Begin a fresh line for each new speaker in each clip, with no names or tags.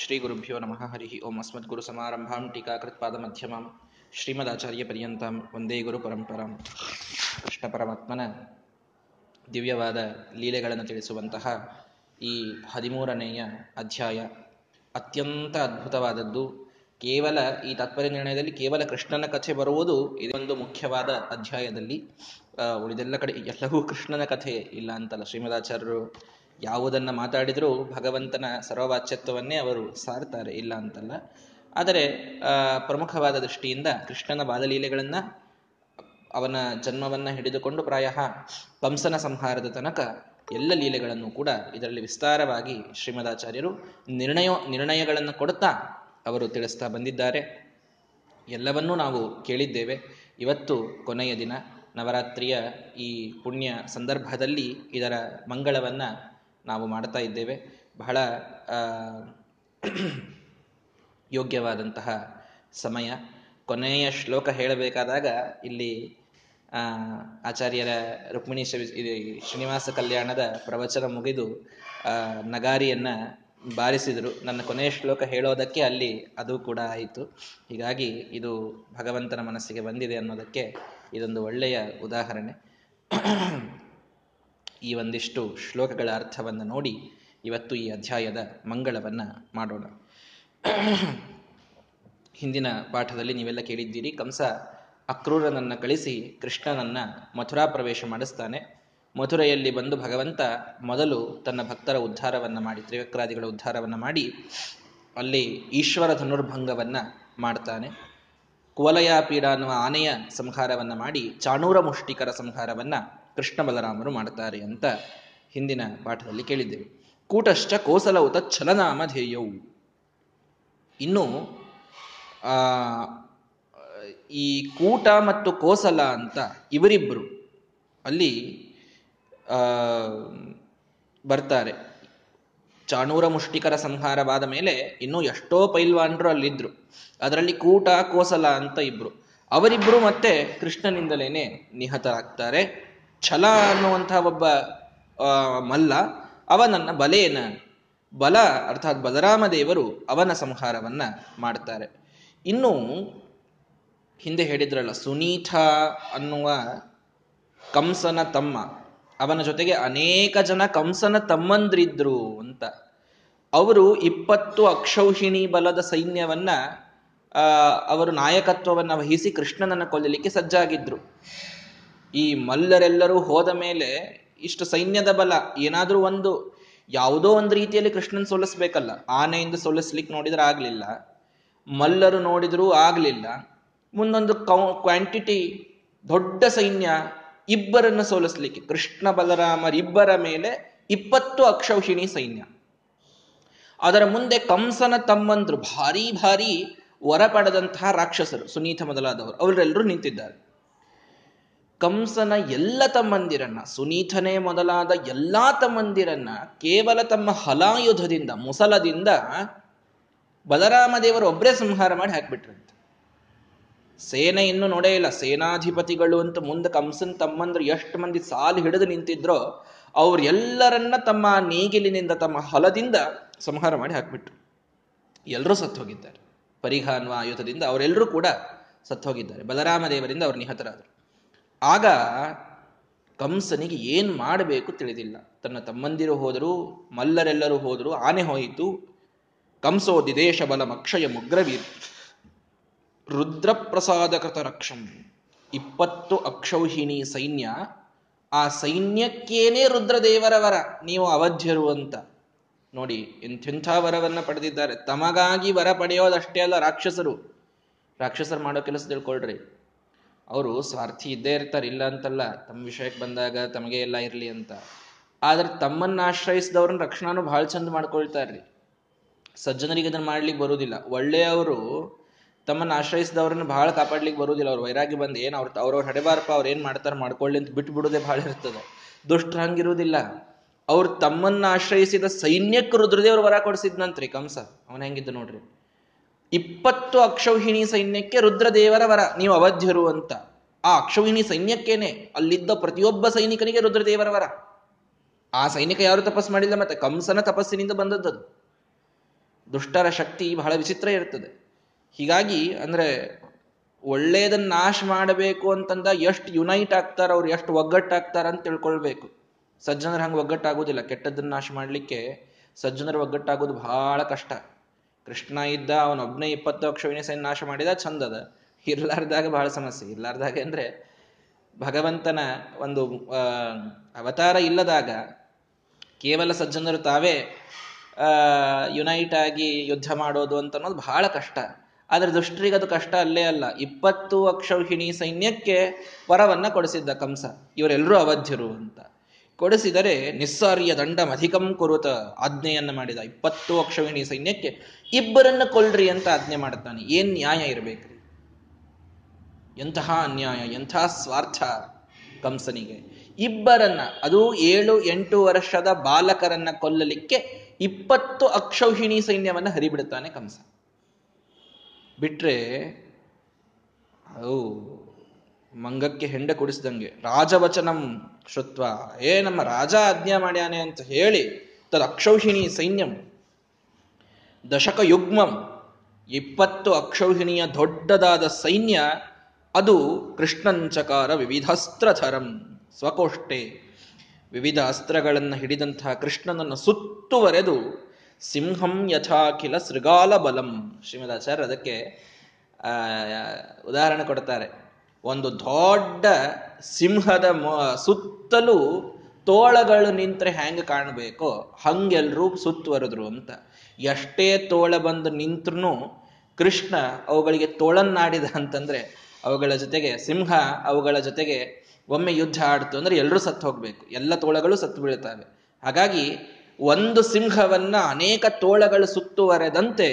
ಶ್ರೀ ಗುರುಭ್ಯೋ ನಮಃ, ಹರಿ ಓಂ ಅಸ್ಮದ್ಗುರು ಸಮಾರಂಭಾಂ ಟೀಕಾಕೃತ್ಪಾದ ಮಧ್ಯಮಂ ಶ್ರೀಮದಾಚಾರ್ಯ ಪರ್ಯಂತಂ ಒಂದೇ ಗುರು ಪರಂಪರಾಂ. ಕೃಷ್ಣ ಪರಮಾತ್ಮನ ದಿವ್ಯವಾದ ಲೀಲೆಗಳನ್ನು ತಿಳಿಸುವಂತಹ ಈ ಹದಿಮೂರನೆಯ ಅಧ್ಯಾಯ ಅತ್ಯಂತ ಅದ್ಭುತವಾದದ್ದು. ಕೇವಲ ಈ ತಾತ್ಪರ್ಯ ನಿರ್ಣಯದಲ್ಲಿ ಕೇವಲ ಕೃಷ್ಣನ ಕಥೆ ಬರುವುದು ಇದೊಂದು ಮುಖ್ಯವಾದ ಅಧ್ಯಾಯದಲ್ಲಿ. ಉಳಿದೆಲ್ಲ ಕಡೆ ಎಲ್ಲವೂ ಕೃಷ್ಣನ ಕಥೆ ಇಲ್ಲ ಅಂತಲ್ಲ. ಶ್ರೀಮದಾಚಾರ್ಯರು ಯಾವುದನ್ನ ಮಾತಾಡಿದರೂ ಭಗವಂತನ ಸರ್ವವಾಚ್ಯತ್ವವನ್ನೇ ಅವರು ಸಾರ್ತಾರೆ ಇಲ್ಲ ಅಂತಲ್ಲ. ಆದರೆ ಪ್ರಮುಖವಾದ ದೃಷ್ಟಿಯಿಂದ ಕೃಷ್ಣನ ಬಾಲಲೀಲೆಗಳನ್ನು, ಅವನ ಜನ್ಮವನ್ನು ಹಿಡಿದುಕೊಂಡು ಪ್ರಾಯ ಕಂಸನ ಸಂಹಾರದ ತನಕ ಎಲ್ಲ ಲೀಲೆಗಳನ್ನು ಕೂಡ ಇದರಲ್ಲಿ ವಿಸ್ತಾರವಾಗಿ ಶ್ರೀಮದಾಚಾರ್ಯರು ನಿರ್ಣಯ, ನಿರ್ಣಯಗಳನ್ನು ಕೊಡುತ್ತಾ ಅವರು ತಿಳಿಸ್ತಾ ಬಂದಿದ್ದಾರೆ. ಎಲ್ಲವನ್ನೂ ನಾವು ಕೇಳಿದ್ದೇವೆ. ಇವತ್ತು ಕೊನೆಯ ದಿನ, ನವರಾತ್ರಿಯ ಈ ಪುಣ್ಯ ಸಂದರ್ಭದಲ್ಲಿ ಇದರ ಮಂಗಳವನ್ನ ನಾವು ಮಾಡ್ತಾ ಇದ್ದೇವೆ. ಬಹಳ ಯೋಗ್ಯವಾದಂತಹ ಸಮಯ. ಕೊನೆಯ ಶ್ಲೋಕ ಹೇಳಬೇಕಾದಾಗ ಇಲ್ಲಿ ಆಚಾರ್ಯರ ರುಕ್ಮಿಣಿ ಶ್ರೀನಿವಾಸ ಕಲ್ಯಾಣದ ಪ್ರವಚನ ಮುಗಿದು ನಗಾರಿಯನ್ನ ಬಾರಿಸಿದರು. ನನ್ನ ಕೊನೆಯ ಶ್ಲೋಕ ಹೇಳೋದಕ್ಕೆ ಅಲ್ಲಿ ಅದು ಕೂಡ ಆಯಿತು. ಹೀಗಾಗಿ ಇದು ಭಗವಂತನ ಮನಸ್ಸಿಗೆ ಬಂದಿದೆ ಅನ್ನೋದಕ್ಕೆ ಇದೊಂದು ಒಳ್ಳೆಯ ಉದಾಹರಣೆ. ಈ ಒಂದಿಷ್ಟು ಶ್ಲೋಕಗಳ ಅರ್ಥವನ್ನು ನೋಡಿ ಇವತ್ತು ಈ ಅಧ್ಯಾಯದ ಮಂಗಳವನ್ನು ಮಾಡೋಣ. ಹಿಂದಿನ ಪಾಠದಲ್ಲಿ ನೀವೆಲ್ಲ ಕೇಳಿದ್ದೀರಿ, ಕಂಸ ಅಕ್ರೂರನನ್ನು ಕಳಿಸಿ ಕೃಷ್ಣನನ್ನ ಮಥುರಾ ಪ್ರವೇಶ ಮಾಡಿಸ್ತಾನೆ. ಮಥುರೆಯಲ್ಲಿ ಬಂದು ಭಗವಂತ ಮೊದಲು ತನ್ನ ಭಕ್ತರ ಉದ್ಧಾರವನ್ನು ಮಾಡಿ, ತ್ರಿವಕ್ರಾದಿಗಳ ಉದ್ಧಾರವನ್ನು ಮಾಡಿ ಅಲ್ಲಿ ಈಶ್ವರ ಧನುರ್ಭಂಗವನ್ನ ಮಾಡ್ತಾನೆ. ಕುವಲಯಾಪೀಡ ಅನ್ನುವ ಆನೆಯ ಸಂಹಾರವನ್ನು ಮಾಡಿ, ಚಾಣೂರ ಮುಷ್ಟಿಕರ ಸಂಹಾರವನ್ನ ಕೃಷ್ಣ ಬಲರಾಮರು ಮಾಡ್ತಾರೆ ಅಂತ ಹಿಂದಿನ ಪಾಠದಲ್ಲಿ ಕೇಳಿದ್ದೇವೆ. ಕೂಟಶ್ಚ ಕೋಸಲೌತ ಛಲನಾಮ ಧ್ಯೇಯವು ಇನ್ನು, ಆ, ಈ ಕೂಟ ಮತ್ತು ಕೋಸಲ ಅಂತ ಇವರಿಬ್ಬರು ಅಲ್ಲಿ ಬರ್ತಾರೆ. ಚಾಣೂರ ಮುಷ್ಟಿಕರ ಸಂಹಾರವಾದ ಮೇಲೆ ಇನ್ನೂ ಎಷ್ಟೋ ಪೈಲ್ವಾನರು ಅಲ್ಲಿದ್ರು. ಅದರಲ್ಲಿ ಕೂಟ, ಕೋಸಲ ಅಂತ ಇಬ್ರು. ಅವರಿಬ್ರು ಮತ್ತೆ ಕೃಷ್ಣನಿಂದಲೇನೆ ನಿಹತರಾಗ್ತಾರೆ. ಛಲ ಅನ್ನುವಂತಹ ಒಬ್ಬ ಮಲ್ಲ ಅವನನ್ನ ಬಲೇನ ಬಲ ಅರ್ಥಾತ್ ಬಲರಾಮ ದೇವರು ಅವನ ಸಂಹಾರವನ್ನ ಮಾಡ್ತಾರೆ. ಇನ್ನು ಹಿಂದೆ ಹೇಳಿದ್ರಲ್ಲ ಸುನೀತ ಅನ್ನುವ ಕಂಸನ ತಮ್ಮ. ಅವನ ಜೊತೆಗೆ ಅನೇಕ ಜನ ಕಂಸನ ತಮ್ಮಂದ್ರಿದ್ರು ಅಂತ. ಅವರು ಇಪ್ಪತ್ತು ಅಕ್ಷೌಹಿಣಿ ಬಲದ ಸೈನ್ಯವನ್ನ ಅವರು ನಾಯಕತ್ವವನ್ನ ವಹಿಸಿ ಕೃಷ್ಣನನ್ನ ಕೊಲ್ಲಲಿಕ್ಕೆ ಸಜ್ಜಾಗಿದ್ರು. ಈ ಮಲ್ಲರೆಲ್ಲರೂ ಹೋದ ಮೇಲೆ ಇಷ್ಟು ಸೈನ್ಯದ ಬಲ, ಏನಾದರೂ ಒಂದು, ಯಾವುದೋ ಒಂದು ರೀತಿಯಲ್ಲಿ ಕೃಷ್ಣನ್ ಸೋಲಿಸ್ಬೇಕಲ್ಲ, ಆನೆಯಿಂದ ಸೋಲಿಸ್ಲಿಕ್ಕೆ ನೋಡಿದ್ರೆ ಆಗಲಿಲ್ಲ. ಮಲ್ಲರು ನೋಡಿದರೂ ಆಗಲಿಲ್ಲ. ಮುಂದೊಂದು ಕೌ ಕ್ವಾಂಟಿಟಿ ದೊಡ್ಡ ಸೈನ್ಯ ಇಬ್ಬರನ್ನು ಸೋಲಿಸ್ಲಿಕ್ಕೆ, ಕೃಷ್ಣ ಬಲರಾಮರಿಬ್ಬರ ಮೇಲೆ ಇಪ್ಪತ್ತು ಅಕ್ಷೌಹಿಣಿ ಸೈನ್ಯ. ಅದರ ಮುಂದೆ ಕಂಸನ ತಮ್ಮಂದ್ರು, ಭಾರಿ ಭಾರಿ ವರ ಪಡೆದಂತಹ ರಾಕ್ಷಸರು, ಸುನೀತ ಮೊದಲಾದವರು, ಅವರೆಲ್ಲರೂ ನಿಂತಿದ್ದಾರೆ. ಕಂಸನ ಎಲ್ಲ ತಮ್ಮಂದಿರನ್ನ ಸುನೀತನೇ ಮೊದಲಾದ ಎಲ್ಲಾ ತಮ್ಮಂದಿರನ್ನ, ಕೇವಲ ತಮ್ಮ ಹಲಾಯುಧದಿಂದ, ಮುಸಲದಿಂದ ಬಲರಾಮ ದೇವರು ಒಬ್ಬರೇ ಸಂಹಾರ ಮಾಡಿ ಹಾಕ್ಬಿಟ್ರಂತೆ. ಸೇನೆ ಇನ್ನು ನೋಡೇ ಇಲ್ಲ, ಸೇನಾಧಿಪತಿಗಳು ಅಂತ ಮುಂದೆ ಕಂಸನ್ ತಮ್ಮಂದ್ರು ಎಷ್ಟು ಮಂದಿ ಸಾಲು ಹಿಡಿದು ನಿಂತಿದ್ರೋ, ಅವ್ರೆಲ್ಲರನ್ನ ತಮ್ಮ ನೇಗಿಲಿನಿಂದ, ತಮ್ಮ ಹಲದಿಂದ ಸಂಹಾರ ಮಾಡಿ ಹಾಕ್ಬಿಟ್ರು. ಎಲ್ಲರೂ ಸತ್ತು ಹೋಗಿದ್ದಾರೆ ಪರಿಹಾನ್ವ ಆಯುಧದಿಂದ ಅವರೆಲ್ಲರೂ ಕೂಡ ಸತ್ತು ಹೋಗಿದ್ದಾರೆ ಬಲರಾಮ ದೇವರಿಂದ ಅವರು ನಿಹತರಾದರು. ಆಗ ಕಂಸನಿಗೆ ಏನ್ ಮಾಡಬೇಕು ತಿಳಿದಿಲ್ಲ. ತನ್ನ ತಮ್ಮಂದಿರು ಹೋದರು, ಮಲ್ಲರೆಲ್ಲರೂ ಹೋದರು ಆನೆ ಹೋಯಿತು. ಕಂಸೋ ದಿದೇಶ ಬಲ ಮಕ್ಷಯ ಮುಗ್ರವೀರ್. ರುದ್ರಪ್ರಸಾದಕೃತ ರಕ್ಷಂ ಇಪ್ಪತ್ತು ಅಕ್ಷೌಹಿಣಿ ಸೈನ್ಯ. ಆ ಸೈನ್ಯಕ್ಕೇನೆ ರುದ್ರದೇವರ ವರ ನೀವು ಅವಧ್ಯರು ಅಂತ. ನೋಡಿ, ಎಂಥೆಂಥ ವರವನ್ನ ಪಡೆದಿದ್ದಾರೆ. ತಮಗಾಗಿ ವರ ಪಡೆಯೋದಷ್ಟೇ ಅಲ್ಲ ರಾಕ್ಷಸರು. ರಾಕ್ಷಸರು ಮಾಡೋ ಕೆಲಸ ತಿಳ್ಕೊಳ್ರಿ. ಅವರು ಸ್ವಾರ್ಥಿ ಇದ್ದೇ ಇರ್ತಾರೆ, ಇಲ್ಲ ಅಂತಲ್ಲ, ತಮ್ಮ ವಿಷಯಕ್ಕೆ ಬಂದಾಗ ತಮಗೆ ಎಲ್ಲ ಇರಲಿ ಅಂತ. ಆದ್ರೆ ತಮ್ಮನ್ನ ಆಶ್ರಯಿಸಿದವ್ರನ್ನ ರಕ್ಷಣಾನು ಬಹಳ ಚಂದ ಮಾಡ್ಕೊಳ್ತಾರ್ರಿ. ಸಜ್ಜನರಿಗೆ ಅದನ್ನ ಮಾಡ್ಲಿಕ್ಕೆ ಬರುವುದಿಲ್ಲ ಒಳ್ಳೆಯವರು ತಮ್ಮನ್ನ ಆಶ್ರಯಿಸಿದವ್ರನ್ನ ಬಹಳ ಕಾಪಾಡ್ಲಿಕ್ಕೆ ಬರುವುದಿಲ್ಲ ಅವ್ರು ವೈರಾಗಿ ಬಂದು ಏನ್ ಅವ್ರ ಅವ್ರವ್ರ ಹಡೆಬಾರಪ್ಪ ಅವ್ರು ಏನ್ ಮಾಡ್ತಾರೆ ಮಾಡ್ಕೊಳ್ಳಿ ಅಂತ ಬಿಟ್ಟು ಬಿಡುದೆ ಬಹಳ ಇರ್ತದೆ. ದುಷ್ಟ್ರ ಹಂಗಿರುವುದಿಲ್ಲ ಅವ್ರು ತಮ್ಮನ್ನ ಆಶ್ರಯಿಸಿದ ಸೈನ್ಯಕ್ಕೆ ರುದ್ರದೇವ್ರ ವರ ಕೊಡಿಸಿದ್ನಂತ್ರಿ ಕಂಸ. ಅವನ ಹೆಂಗಿದ್ದ ನೋಡ್ರಿ. ಇಪ್ಪತ್ತು ಅಕ್ಷೌಹಿಣಿ ಸೈನ್ಯಕ್ಕೆ ರುದ್ರದೇವರ ವರ. ನೀವು ಅವಧ್ಯರು ಅಂತ. ಆ ಅಕ್ಷೌಹಿಣಿ ಸೈನ್ಯಕ್ಕೇನೆ? ಅಲ್ಲಿದ್ದ ಪ್ರತಿಯೊಬ್ಬ ಸೈನಿಕನಿಗೆ ರುದ್ರದೇವರ ವರ. ಆ ಸೈನಿಕ ಯಾರು ತಪಸ್ ಮಾಡಿಲ್ಲ ಮತ್ತೆ? ಕಂಸನ ತಪಸ್ಸಿನಿಂದ ಬಂದದ್ದು ದುಷ್ಟರ ಶಕ್ತಿ ಬಹಳ ವಿಚಿತ್ರ ಇರ್ತದೆ. ಹೀಗಾಗಿ ಅಂದ್ರೆ ಒಳ್ಳೆಯದನ್ನ ನಾಶ ಮಾಡಬೇಕು ಅಂತಂದ ಎಷ್ಟು ಯುನೈಟ್ ಆಗ್ತಾರ ಅವ್ರು, ಎಷ್ಟು ಒಗ್ಗಟ್ಟಾಗ್ತಾರ ಅಂತ ತಿಳ್ಕೊಳ್ಬೇಕು. ಸಜ್ಜನರ ಹಂಗೆ ಒಗ್ಗಟ್ಟಾಗೋದಿಲ್ಲ. ಕೆಟ್ಟದ್ದನ್ನ ನಾಶ ಮಾಡಲಿಕ್ಕೆ ಸಜ್ಜನರು ಒಗ್ಗಟ್ಟಾಗೋದು ಬಹಳ ಕಷ್ಟ. ಕೃಷ್ಣ ಇದ್ದ ಅವನೊಬ್ನೇ ಇಪ್ಪತ್ತು ಅಕ್ಷವಿನ ಸೈನ್ಯ ನಾಶ ಮಾಡಿದ, ಚಂದದ. ಇರ್ಲಾರ್ದಾಗ ಬಹಳ ಸಮಸ್ಯೆ. ಇರ್ಲಾರ್ದಾಗ ಅಂದ್ರೆ ಭಗವಂತನ ಒಂದು ಅವತಾರ ಇಲ್ಲದಾಗ ಕೇವಲ ಸಜ್ಜನರು ತಾವೇ ಯುನೈಟ್ ಆಗಿ ಯುದ್ಧ ಮಾಡೋದು ಅಂತ ಅನ್ನೋದು ಬಹಳ ಕಷ್ಟ. ಆದ್ರೆ ದುಷ್ಟರಿಗೆ ಅದು ಕಷ್ಟ ಅಲ್ಲೇ ಅಲ್ಲ. ಇಪ್ಪತ್ತು ಅಕ್ಷೌಹಿಣಿ ಸೈನ್ಯಕ್ಕೆ ವರವನ್ನ ಕೊಡಿಸಿದ್ದ ಕಂಸ. ಇವರೆಲ್ಲರೂ ಅವಧ್ಯರು ಅಂತ. ಕೊಡಿಸಿದರೆ ನಿಸ್ಸಾರಿಯ ದಂಡಂ ಅಧಿಕಂ ಕುರುತ ಆಜ್ಞೆಯನ್ನು ಮಾಡಿದ ಇಪ್ಪತ್ತು ಅಕ್ಷವಿಣಿ ಸೈನ್ಯಕ್ಕೆ ಇಬ್ಬರನ್ನ ಕೊಲ್ರಿ ಅಂತ ಆಜ್ಞೆ ಮಾಡುತ್ತಾನೆ. ಏನ್ ನ್ಯಾಯ ಇರಬೇಕ್ರಿ ಎಂತಹ ಅನ್ಯಾಯ ಎಂತಹ ಸ್ವಾರ್ಥ ಕಂಸನಿಗೆ? ಇಬ್ಬರನ್ನ, ಅದು ಏಳು ಎಂಟು ವರ್ಷದ ಬಾಲಕರನ್ನ ಕೊಲ್ಲಲಿಕ್ಕೆ ಇಪ್ಪತ್ತು ಅಕ್ಷೌಹಿಣಿ ಸೈನ್ಯವನ್ನ ಹರಿಬಿಡುತ್ತಾನೆ ಕಂಸ. ಬಿಟ್ರೆ, ಅವು ಮಂಗಕ್ಕೆ ಹೆಂಡ ಕುಡಿಸಿದಂಗೆ ರಾಜವಚನಂ ಶುತ್ವ ಏ, ನಮ್ಮ ರಾಜ ಆಜ್ಞೆ ಮಾಡ್ಯಾನೆ ಅಂತ ಹೇಳಿ ತದ ಅಕ್ಷೌಹಿಣಿ ಸೈನ್ಯಂ. ದಶಕ ಯುಗ್ಮಂ ಇಪ್ಪತ್ತು ಅಕ್ಷೌಹಿಣಿಯ ದೊಡ್ಡದಾದ ಸೈನ್ಯ, ಅದು ಕೃಷ್ಣಂಚಕಾರ ವಿವಿಧಾಸ್ತ್ರಧರಂ ಸ್ವಕೋಷ್ಠೆ ವಿವಿಧ ಅಸ್ತ್ರಗಳನ್ನು ಹಿಡಿದಂತಹ ಕೃಷ್ಣನನ್ನು ಸುತ್ತುವರೆದು ಸಿಂಹಂ ಯಥಾಖಿಲ ಸೃಗಾಲ ಬಲಂ ಶ್ರೀಮದಾಚಾರ್ಯ ಅದಕ್ಕೆ ಉದಾಹರಣೆ ಕೊಡ್ತಾರೆ. ಒಂದು ದೊಡ್ಡ ಸಿಂಹದ ಸುತ್ತಲೂ ತೋಳಗಳು ನಿಂತರೆ ಹೆಂಗೆ ಕಾಣಬೇಕೋ? ಹಂಗೆಲ್ರೂ ಸುತ್ತುವರೆದ್ರು ಅಂತ. ಎಷ್ಟೇ ತೋಳ ಬಂದು ನಿಂತ್ರೂ ಕೃಷ್ಣ ಅವುಗಳಿಗೆ ತೋಳನ್ನಾಡಿದ ಅಂತಂದ್ರೆ ಅವುಗಳ ಜೊತೆಗೆ, ಸಿಂಹ ಅವುಗಳ ಜೊತೆಗೆ ಒಮ್ಮೆ ಯುದ್ಧ ಆಡ್ತು ಅಂದ್ರೆ ಎಲ್ಲರೂ ಸತ್ತು ಹೋಗ್ಬೇಕು. ಎಲ್ಲ ತೋಳಗಳು ಸತ್ತು ಬೀಳ್ತವೆ. ಹಾಗಾಗಿ ಒಂದು ಸಿಂಹವನ್ನ ಅನೇಕ ತೋಳಗಳು ಸುತ್ತುವರೆದಂತೆ,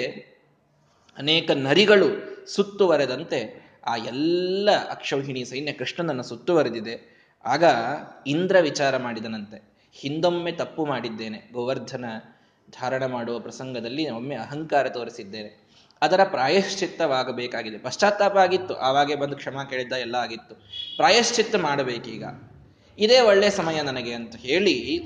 ಅನೇಕ ನರಿಗಳು ಸುತ್ತುವರೆದಂತೆ ಆ ಎಲ್ಲ ಅಕ್ಷೌಹಿಣಿ ಸೈನ್ಯ ಕೃಷ್ಣನನ್ನು ಸುತ್ತುವರೆದಿದೆ. ಆಗ ಇಂದ್ರ ವಿಚಾರ ಮಾಡಿದನಂತೆ. ಹಿಂದೊಮ್ಮೆ ತಪ್ಪು ಮಾಡಿದ್ದೇನೆ. ಗೋವರ್ಧನ ಧಾರಣ ಮಾಡುವ ಪ್ರಸಂಗದಲ್ಲಿ ಒಮ್ಮೆ ಅಹಂಕಾರ ತೋರಿಸಿದ್ದೇನೆ. ಅದರ ಪ್ರಾಯಶ್ಚಿತ್ತವಾಗಬೇಕಾಗಿದೆ. ಪಶ್ಚಾತ್ತಾಪ ಆಗಿತ್ತು. ಆವಾಗೆ ಬಂದು ಕ್ಷಮಾ ಕೇಳಿದ್ದ ಎಲ್ಲ ಆಗಿತ್ತು. ಪ್ರಾಯಶ್ಚಿತ್ತ ಮಾಡಬೇಕೀಗ. ಇದೇ ಒಳ್ಳೆ ಸಮಯ ನನಗೆ ಅಂತ ಹೇಳಿ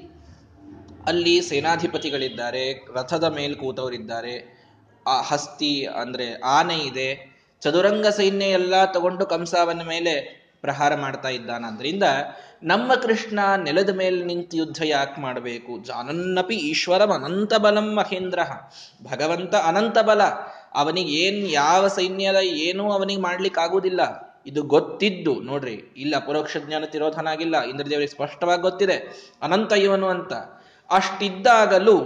ಅಲ್ಲಿ ಸೇನಾಧಿಪತಿಗಳಿದ್ದಾರೆ. ರಥದ ಮೇಲ್ ಕೂತವರಿದ್ದಾರೆ. ಆ ಹಸ್ತಿ ಅಂದ್ರೆ ಆನೆ ಇದೆ. ಚದುರಂಗ ಸೈನ್ಯ ಎಲ್ಲ ತಗೊಂಡು ಕಂಸಾವನ ಮೇಲೆ ಪ್ರಹಾರ ಮಾಡ್ತಾ ಇದ್ದಾನಾದ್ರಿಂದ ನಮ್ಮ ಕೃಷ್ಣ ನೆಲದ ಮೇಲೆ ನಿಂತು ಯುದ್ಧ ಯಾಕೆ ಮಾಡಬೇಕು? ಜಾನನ್ನಪಿ ಈಶ್ವರಂ ಅನಂತ ಬಲಂ ಮಹೇಂದ್ರ. ಭಗವಂತ ಅನಂತ ಬಲ. ಅವನಿಗೆ ಏನ್ ಯಾವ ಸೈನ್ಯದ ಏನೂ ಅವನಿಗೆ ಮಾಡ್ಲಿಕ್ಕೆ ಆಗುದಿಲ್ಲ. ಇದು ಗೊತ್ತಿದ್ದು. ನೋಡ್ರಿ, ಇಲ್ಲ ಪರೋಕ್ಷ ಜ್ಞಾನ ತಿರೋಧನಾಗಿಲ್ಲ. ಇಂದ್ರದೇವರಿಗೆ ಸ್ಪಷ್ಟವಾಗಿ ಗೊತ್ತಿದೆ. ಅನಂತ ಇವನು ಅಂತ. ಅಷ್ಟಿದ್ದಾಗಲೂ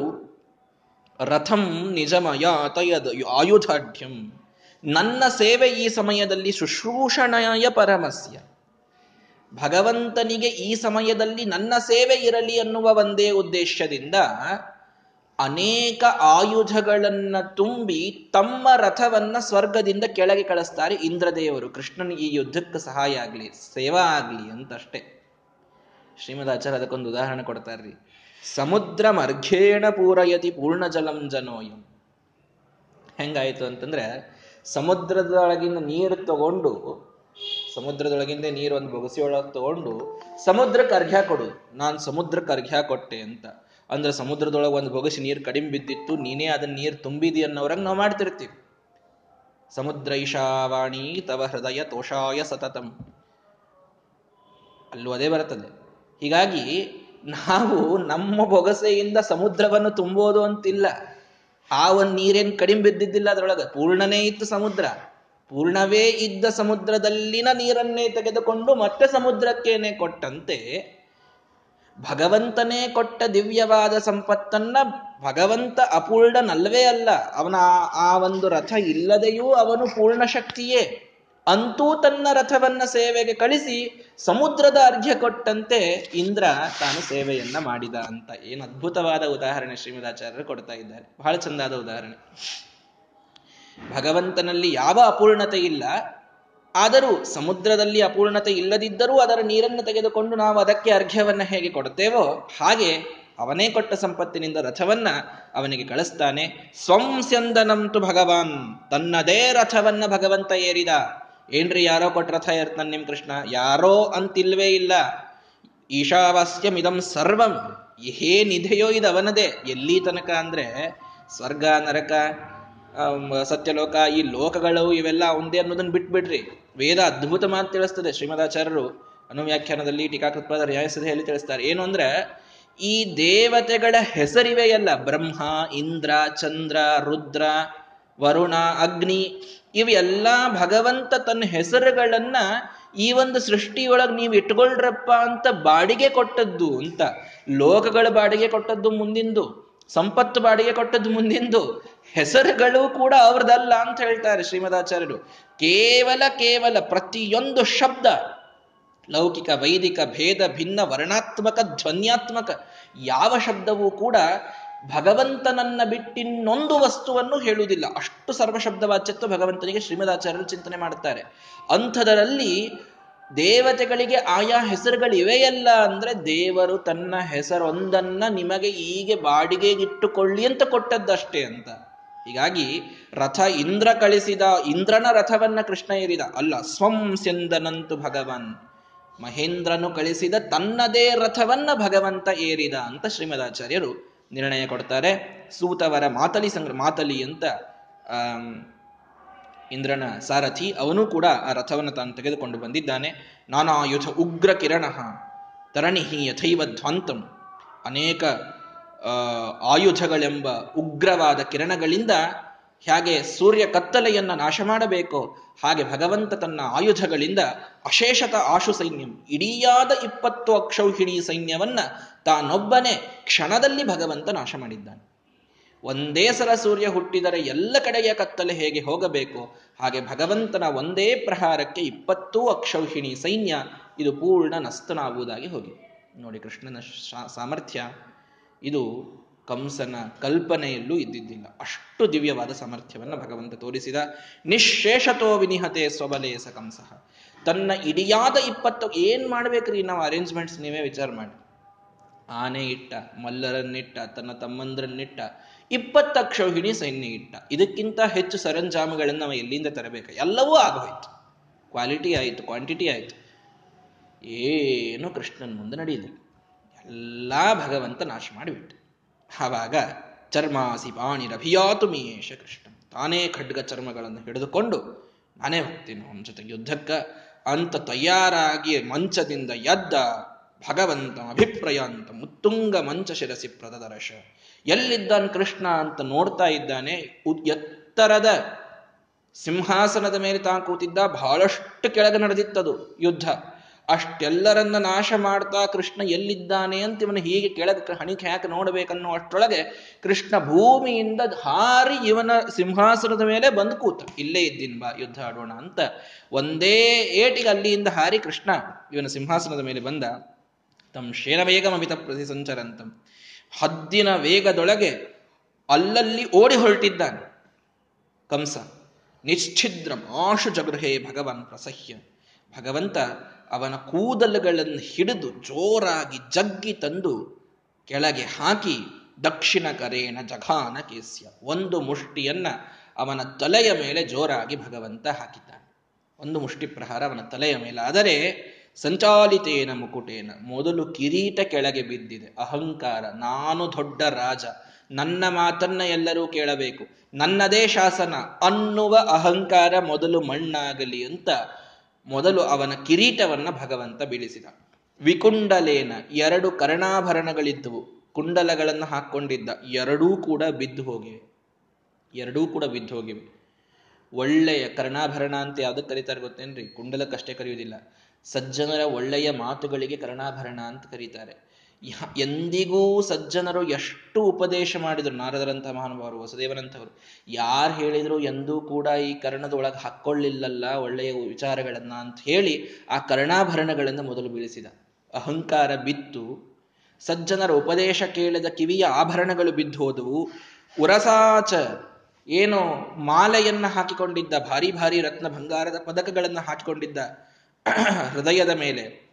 ರಥಂ ನಿಜಮಯ ತಯದ ಆಯುಧಾಢ್ಯಂ. ನನ್ನ ಸೇವೆ ಈ ಸಮಯದಲ್ಲಿ ಶುಶ್ರೂಷಣಯ ಪರಮಸ್ಯ. ಭಗವಂತನಿಗೆ ಈ ಸಮಯದಲ್ಲಿ ನನ್ನ ಸೇವೆ ಇರಲಿ ಅನ್ನುವ ಒಂದೇ ಉದ್ದೇಶದಿಂದ ಅನೇಕ ಆಯುಧಗಳನ್ನ ತುಂಬಿ ತಮ್ಮ ರಥವನ್ನ ಸ್ವರ್ಗದಿಂದ ಕೆಳಗೆ ಕಳಿಸ್ತಾರೆ ಇಂದ್ರದೇವರು. ಕೃಷ್ಣನಿಗೆ ಈ ಯುದ್ಧಕ್ಕೆ ಸಹಾಯ ಆಗಲಿ, ಸೇವಾ ಆಗಲಿ ಅಂತಷ್ಟೇ. ಶ್ರೀಮದಾಚಾರ್ಯ ಅದಕ್ಕೊಂದು ಉದಾಹರಣೆ ಕೊಡ್ತಾರ್ರಿ. ಸಮುದ್ರ ಮರ್ಘೇಣ ಪೂರಯತಿ ಪೂರ್ಣ ಜಲಂ ಜನೋಯಂ. ಹೆಂಗಾಯ್ತು ಅಂತಂದ್ರೆ ಸಮುದ್ರದೊಳಗಿಂದ ನೀರು ತಗೊಂಡು, ಸಮುದ್ರದೊಳಗಿಂದ ನೀರು ಒಂದು ಬೊಗಸಿಯೊಳಗೆ ತಗೊಂಡು ಸಮುದ್ರಕ್ಕೆ ಅರ್ಘ್ಯ ಕೊಡು. ನಾನು ಸಮುದ್ರಕ್ಕೆ ಅರ್ಘ್ಯ ಕೊಟ್ಟೆ ಅಂತ. ಅಂದ್ರೆ ಸಮುದ್ರದೊಳಗೆ ಒಂದು ಬೊಗಸಿ ನೀರು ಕಡಿಮೆ ಬಿದ್ದಿತ್ತು, ನೀನೇ ಅದನ್ನ ನೀರು ತುಂಬಿದಿ ಅನ್ನೋರಂಗೆ ನಾವು ಮಾಡ್ತಿರ್ತೀವಿ. ಸಮುದ್ರ ಈಶಾವಾಣಿ ತವ ಹೃದಯ ತೋಷಾಯ ಸತತಂ. ಅಲ್ಲೂ ಅದೇ ಬರ್ತದೆ ಹೀಗಾಗಿ ನಾವು ನಮ್ಮ ಬೊಗಸೆಯಿಂದ ಸಮುದ್ರವನ್ನು ತುಂಬೋದು ಅಂತಿಲ್ಲ. ಆ ಒಂದು ನೀರೇನ್ ಕಡಿಮೆ ಬಿದ್ದಿದ್ದಿಲ್ಲ ಅದರೊಳಗೆ? ಪೂರ್ಣನೇ ಇತ್ತು ಸಮುದ್ರ. ಪೂರ್ಣವೇ ಇದ್ದ ಸಮುದ್ರದಲ್ಲಿನ ನೀರನ್ನೇ ತೆಗೆದುಕೊಂಡು ಮತ್ತೆ ಸಮುದ್ರಕ್ಕೇನೆ ಕೊಟ್ಟಂತೆ. ಭಗವಂತನೇ ಕೊಟ್ಟ ದಿವ್ಯವಾದ ಸಂಪತ್ತನ್ನ ಭಗವಂತ ಅಪೂರ್ಣನಲ್ವೇ ಅಲ್ಲ, ಅವನ ಆ ಒಂದು ರಥ ಇಲ್ಲದೆಯೂ ಅವನು ಪೂರ್ಣ ಶಕ್ತಿಯೇ ಅಂತೂ ತನ್ನ ರಥವನ್ನ ಸೇವೆಗೆ ಕಳಿಸಿ ಸಮುದ್ರದ ಅರ್ಘ್ಯ ಕೊಟ್ಟಂತೆ ಇಂದ್ರ ತಾನು ಸೇವೆಯನ್ನ ಮಾಡಿದ ಅಂತ ಏನು ಅದ್ಭುತವಾದ ಉದಾಹರಣೆ ಶ್ರೀಮದಾಚಾರ್ಯರು ಕೊಡ್ತಾ ಇದ್ದಾರೆ. ಬಹಳ ಚಂದಾದ ಉದಾಹರಣೆ. ಭಗವಂತನಲ್ಲಿ ಯಾವ ಅಪೂರ್ಣತೆ ಇಲ್ಲ, ಆದರೂ ಸಮುದ್ರದಲ್ಲಿ ಅಪೂರ್ಣತೆ ಇಲ್ಲದಿದ್ದರೂ ಅದರ ನೀರನ್ನು ತೆಗೆದುಕೊಂಡು ನಾವು ಅದಕ್ಕೆ ಅರ್ಘ್ಯವನ್ನ ಹೇಗೆ ಕೊಡುತ್ತೇವೋ, ಹಾಗೆ ಅವನೇ ಕೊಟ್ಟ ಸಂಪತ್ತಿನಿಂದ ರಥವನ್ನ ಅವನಿಗೆ ಕಳಿಸ್ತಾನೆ. ಸ್ವಂಸ್ಯಂದನಂತು ಭಗವಾನ್, ತನ್ನದೇ ರಥವನ್ನ ಭಗವಂತ ಏರಿದ. ಏನ್ರಿ ಯಾರೋ ಕೊಟ್ಟ ರಥ ಏರ್ತಾನೆ ನಿಮ್ ಕೃಷ್ಣ? ಯಾರೋ ಅಂತಿಲ್ವೇ ಇಲ್ಲ. ಈಶಾವಾಸ್ಯಂ ಇದಂ ಸರ್ವಂ. ಏನಿದೆಯೋ ಇದು ಅವನದೇ ಎಲ್ಲಿ ತನಕ ಅಂದ್ರೆ ಸ್ವರ್ಗ, ನರಕ ಸತ್ಯಲೋಕ, ಈ ಲೋಕಗಳು ಇವೆಲ್ಲ ಒಂದೇ ಅನ್ನೋದನ್ನ ಬಿಟ್ಬಿಡ್ರಿ. ವೇದ ಅದ್ಭುತ ಮಾತು ತಿಳಿಸ್ತದೆ ಶ್ರೀಮದಾಚಾರ್ಯರು. ಅನುವ್ಯಾಖ್ಯಾನದಲ್ಲಿ ಟೀಕಾಕೃತ್ಪಾದ ನ್ಯಾಯಸಭೆಯಲ್ಲಿ ತಿಳಿಸ್ತಾರೆ. ಏನು ಅಂದ್ರೆ, ಈ ದೇವತೆಗಳ ಹೆಸರಿವೆಯಲ್ಲ. ಬ್ರಹ್ಮ, ಇಂದ್ರ, ಚಂದ್ರ, ರುದ್ರ, ವರುಣ, ಅಗ್ನಿ. ಇವೆಲ್ಲ ಭಗವಂತ ತನ್ನ ಹೆಸರುಗಳನ್ನ ಈ ಒಂದು ಸೃಷ್ಟಿಯೊಳಗೆ ನೀವು ಇಟ್ಕೊಳ್ರಪ್ಪ ಅಂತ ಬಾಡಿಗೆ ಕೊಟ್ಟದ್ದು ಅಂತ. ಲೋಕಗಳ ಬಾಡಿಗೆ ಕೊಟ್ಟದ್ದು ಮುಂದಿಂದು, ಸಂಪತ್ತು ಬಾಡಿಗೆ ಕೊಟ್ಟದ್ದು ಮುಂದಿಂದು, ಹೆಸರುಗಳು ಕೂಡ ಅವ್ರದಲ್ಲ ಅಂತ ಹೇಳ್ತಾರೆ ಶ್ರೀಮದಾಚಾರ್ಯರು. ಕೇವಲ ಕೇವಲ ಪ್ರತಿಯೊಂದು ಶಬ್ದ, ಲೌಕಿಕ, ವೈದಿಕ, ಭೇದ, ಭಿನ್ನ, ವರ್ಣಾತ್ಮಕ, ಧ್ವನ್ಯಾತ್ಮಕ ಯಾವ ಶಬ್ದವೂ ಕೂಡ ಭಗವಂತನನ್ನ ಬಿಟ್ಟಿನ್ನೊಂದು ವಸ್ತುವನ್ನು ಹೇಳುವುದಿಲ್ಲ. ಅಷ್ಟು ಸರ್ವಶಬ್ದವಾಚ್ಯತ್ವ ಭಗವಂತನಿಗೆ ಶ್ರೀಮದಾಚಾರ್ಯರು ಚಿಂತನೆ ಮಾಡುತ್ತಾರೆ. ಅಂಥದರಲ್ಲಿ ದೇವತೆಗಳಿಗೆ ಆಯಾ ಹೆಸರುಗಳಿವೆಯಲ್ಲ ಅಂದ್ರೆ ದೇವರು ತನ್ನ ಹೆಸರೊಂದನ್ನ ನಿಮಗೆ ಹೀಗೆ ಬಾಡಿಗೆಗಿಟ್ಟುಕೊಳ್ಳಿ ಅಂತ ಕೊಟ್ಟದ್ದಷ್ಟೇ ಅಂತ. ಹೀಗಾಗಿ ರಥ ಇಂದ್ರ ಕಳಿಸಿದ, ಇಂದ್ರನ ರಥವನ್ನ ಕೃಷ್ಣ ಏರಿದ. ಅಲ್ಲ, ಸ್ವಂ ಸೆಂದನಂತು ಭಗವನ್. ಮಹೇಂದ್ರನು ಕಳಿಸಿದ ತನ್ನದೇ ರಥವನ್ನ ಭಗವಂತ ಏರಿದ ಅಂತ ಶ್ರೀಮದಾಚಾರ್ಯರು ನಿರ್ಣಯ ಕೊಡ್ತಾರೆ. ಸೂತವರ ಮಾತಲಿ ಸಂಗ್ರ, ಮಾತಲಿ ಅಂತ ಇಂದ್ರನ ಸಾರಥಿ ಅವನು ಕೂಡ ಆ ರಥವನ್ನು ತಾನು ತೆಗೆದುಕೊಂಡು ಬಂದಿದ್ದಾನೆ. ನಾನಾಯುಧ ಉಗ್ರ ಕಿರಣ ತರಣಿಹಿ ಯಥೈವ ಧ್ವಂತಂ. ಅನೇಕ ಆಯುಧಗಳೆಂಬ ಉಗ್ರವಾದ ಕಿರಣಗಳಿಂದ ಹೇಗೆ ಸೂರ್ಯ ಕತ್ತಲೆಯನ್ನ ನಾಶ ಮಾಡಬೇಕೋ ಹಾಗೆ ಭಗವಂತ ತನ್ನ ಆಯುಧಗಳಿಂದ ಅಶೇಷತ ಆಶು ಸೈನ್ಯಂ, ಇಡೀಯಾದ ಇಪ್ಪತ್ತು ಅಕ್ಷೌಹಿಣಿ ಸೈನ್ಯವನ್ನ ತಾನೊಬ್ಬನೇ ಕ್ಷಣದಲ್ಲಿ ಭಗವಂತ ನಾಶ ಮಾಡಿದ್ದಾನೆ. ಒಂದೇ ಸಲ ಸೂರ್ಯ ಹುಟ್ಟಿದರೆ ಎಲ್ಲ ಕಡೆಯ ಕತ್ತಲೆ ಹೇಗೆ ಹೋಗಬೇಕು ಹಾಗೆ ಭಗವಂತನ ಒಂದೇ ಪ್ರಹಾರಕ್ಕೆ ಇಪ್ಪತ್ತು ಅಕ್ಷೌಹಿಣಿ ಸೈನ್ಯ ಇದು ಪೂರ್ಣ ನಸ್ತನಾಗುವುದಾಗಿ ಹೋಗಿ ನೋಡಿ ಕೃಷ್ಣನ ಸಾಮರ್ಥ್ಯ. ಇದು ಕಂಸನ ಕಲ್ಪನೆಯಲ್ಲೂ ಇದ್ದಿದ್ದಿಲ್ಲ. ಅಷ್ಟು ದಿವ್ಯವಾದ ಸಾಮರ್ಥ್ಯವನ್ನು ಭಗವಂತ ತೋರಿಸಿದ. ನಿಶೇಷತೋ ವಿನಿಹತೆ ಸ್ವಬಲೇಸ ಕಂಸ. ತನ್ನ ಇಡಿಯಾದ ಇಪ್ಪತ್ತು ಏನ್ ಮಾಡ್ಬೇಕ್ರಿ ನಾವು ಅರೇಂಜ್ಮೆಂಟ್ಸ್ ನೀವೇ ವಿಚಾರ ಮಾಡಿ. ಆನೆ ಇಟ್ಟ, ಮಲ್ಲರನ್ನಿಟ್ಟ, ತನ್ನ ತಮ್ಮಂದ್ರನ್ನಿಟ್ಟ ಇಪ್ಪತ್ತು ಅಕ್ಷೌಹಿಣಿ ಸೈನ್ಯ ಇಟ್ಟ. ಇದಕ್ಕಿಂತ ಹೆಚ್ಚು ಸರಂಜಾಮಗಳನ್ನು ನಾವು ಎಲ್ಲಿಂದ ತರಬೇಕು? ಎಲ್ಲವೂ ಆಗೋಯ್ತು. ಕ್ವಾಲಿಟಿ ಆಯಿತು ಕ್ವಾಂಟಿಟಿ ಆಯಿತು. ಏನು ಕೃಷ್ಣನ ಮುಂದೆ ನಡೆಯಲಿಲ್ಲ. ಎಲ್ಲ ಭಗವಂತ ನಾಶ ಮಾಡಿಬಿಟ್ಟು ಆವಾಗ ಚರ್ಮಾಸಿ ಪಾಣಿರಭಿಯಾತು ಮೀಶ ಕೃಷ್ಣ. ತಾನೇ ಖಡ್ಗ ಚರ್ಮಗಳನ್ನು ಹಿಡಿದುಕೊಂಡು ನಾನೇ ಹೋಗ್ತೀನಿ ಅವನ ಜೊತೆ ಯುದ್ಧಕ್ಕ. ಅಂತ ತಯಾರಾಗಿ ಮಂಚದಿಂದ ಎದ್ದ ಭಗವಂತ ಅಭಿಪ್ರಾಯಾಂತ ಮುತ್ತುಂಗ ಮಂಚ ಶಿರಸಿ ಪ್ರದರ್ಶ ಎಲ್ಲಿದ್ದಾನೆ ಕೃಷ್ಣ ಅಂತ ನೋಡ್ತಾ ಇದ್ದಾನೆ. ಎತ್ತರದ ಸಿಂಹಾಸನದ ಮೇಲೆ ತಾನು ಕೂತಿದ್ದ. ಬಹಳಷ್ಟು ಕೆಳಗೆ ನಡೆದಿತ್ತದು ಯುದ್ಧ. ಅಷ್ಟೆಲ್ಲರನ್ನ ನಾಶ ಮಾಡ್ತಾ ಕೃಷ್ಣ ಎಲ್ಲಿದ್ದಾನೆ ಅಂತ ಇವನು ಹೀಗೆ ಕೆಳಗೆ ಹಣಿಕೆ ಹಾಕಿ ನೋಡ್ಬೇಕನ್ನೋ ಅಷ್ಟರೊಳಗೆ ಕೃಷ್ಣ ಭೂಮಿಯಿಂದ ಹಾರಿ ಇವನ ಸಿಂಹಾಸನದ ಮೇಲೆ ಬಂದು ಕೂತ. ಇಲ್ಲೇ ಇದ್ದೀನಿ ಬಾ, ಯುದ್ಧ ಆಡೋಣ ಅಂತ ಒಂದೇ ಏಟಿಗೆ ಅಲ್ಲಿಯಿಂದ ಹಾರಿ ಕೃಷ್ಣ ಇವನ ಸಿಂಹಾಸನದ ಮೇಲೆ ಬಂದ. ತಮ್ಮ ಶೇನ ವೇಗಮಮಿತ ಪ್ರತಿ ಸಂಚರಂತಂ ಹದ್ದಿನ ವೇಗದೊಳಗೆ ಅಲ್ಲಲ್ಲಿ ಓಡಿ ಹೊರಟಿದ್ದಾನೆ. ಕಂಸ ನಿಶ್ಚಿದ್ರ ಆಶು ಜಗೃಹೇ ಭಗವಾನ್ ಪ್ರಸಹ್ಯ. ಭಗವಂತ ಅವನ ಕೂದಲುಗಳನ್ನು ಹಿಡಿದು ಜೋರಾಗಿ ಜಗ್ಗಿ ತಂದು ಕೆಳಗೆ ಹಾಕಿ, ದಕ್ಷಿಣ ಕರೇಣ ಜಘಾನ ಕೇಸ್ಯ ಒಂದು ಮುಷ್ಟಿಯನ್ನ ಅವನ ತಲೆಯ ಮೇಲೆ ಜೋರಾಗಿ ಭಗವಂತ ಹಾಕಿದ್ದಾನೆ. ಒಂದು ಮುಷ್ಟಿ ಪ್ರಹಾರ ಅವನ ತಲೆಯ ಮೇಲೆ ಆದರೆ ಸಂಚಾಲಿತೇನ ಮುಕುಟೇನ ಮೊದಲು ಕಿರೀಟ ಕೆಳಗೆ ಬಿದ್ದಿದೆ. ಅಹಂಕಾರ, ನಾನು ದೊಡ್ಡ ರಾಜ, ನನ್ನ ಮಾತನ್ನ ಎಲ್ಲರೂ ಕೇಳಬೇಕು. ನನ್ನದೇ ಶಾಸನ ಅನ್ನುವ ಅಹಂಕಾರ ಮೊದಲು ಮಣ್ಣಾಗಲಿ ಅಂತ ಮೊದಲು ಅವನ ಕಿರೀಟವನ್ನ ಭಗವಂತ ಬೀಳಿಸಿದ. ವಿಕುಂಡಲೇನ ಎರಡು ಕರ್ಣಾಭರಣಗಳಿದ್ದುವು. ಕುಂಡಲಗಳನ್ನು ಹಾಕೊಂಡಿದ್ದ. ಎರಡೂ ಕೂಡ ಬಿದ್ದು ಹೋಗಿವೆ. ಎರಡೂ ಕೂಡ ಬಿದ್ದು ಹೋಗಿವೆ. ಒಳ್ಳೆಯ ಕರ್ಣಾಭರಣ ಅಂತ ಯಾವ್ದಕ್ಕೆ ಕರೀತಾರೆ ಗೊತ್ತೇನ್ರಿ? ಕುಂಡಲಕ್ಕಷ್ಟೇ ಕರೆಯುವುದಿಲ್ಲ. ಸಜ್ಜನರ ಒಳ್ಳೆಯ ಮಾತುಗಳಿಗೆ ಕರ್ಣಾಭರಣ ಅಂತ ಕರೀತಾರೆ. ಎಂದಿಗೂ ಸಜ್ಜನರು ಎಷ್ಟು ಉಪದೇಶ ಮಾಡಿದರು ನಾರದರಂಥ ಮಹಾನುಭಾವರು, ವಸುದೇವನಂಥವರು. ಯಾರು ಹೇಳಿದ್ರು ಎಂದೂ ಕೂಡ ಈ ಕರ್ಣದೊಳಗೆ ಹಾಕ್ಕೊಳ್ಳಿಲ್ಲಲ್ಲ ಒಳ್ಳೆಯ ವಿಚಾರಗಳನ್ನ ಅಂತ ಹೇಳಿ ಆ ಕರ್ಣಾಭರಣಗಳನ್ನು ಮೊದಲು ಬೀಳಿಸಿದ. ಅಹಂಕಾರ ಬಿತ್ತು. ಸಜ್ಜನರ ಉಪದೇಶ ಕೇಳಿದ ಕಿವಿಯ ಆಭರಣಗಳು ಬಿದ್ದು ಹೋದವು. ಉರಸಾಚ ಏನು ಮಾಲೆಯನ್ನ ಹಾಕಿಕೊಂಡಿದ್ದ, ಭಾರಿ ಭಾರಿ ರತ್ನ ಬಂಗಾರದ ಪದಕಗಳನ್ನು ಹಾಕಿಕೊಂಡಿದ್ದ ಹೃದಯದ ಮೇಲೆ.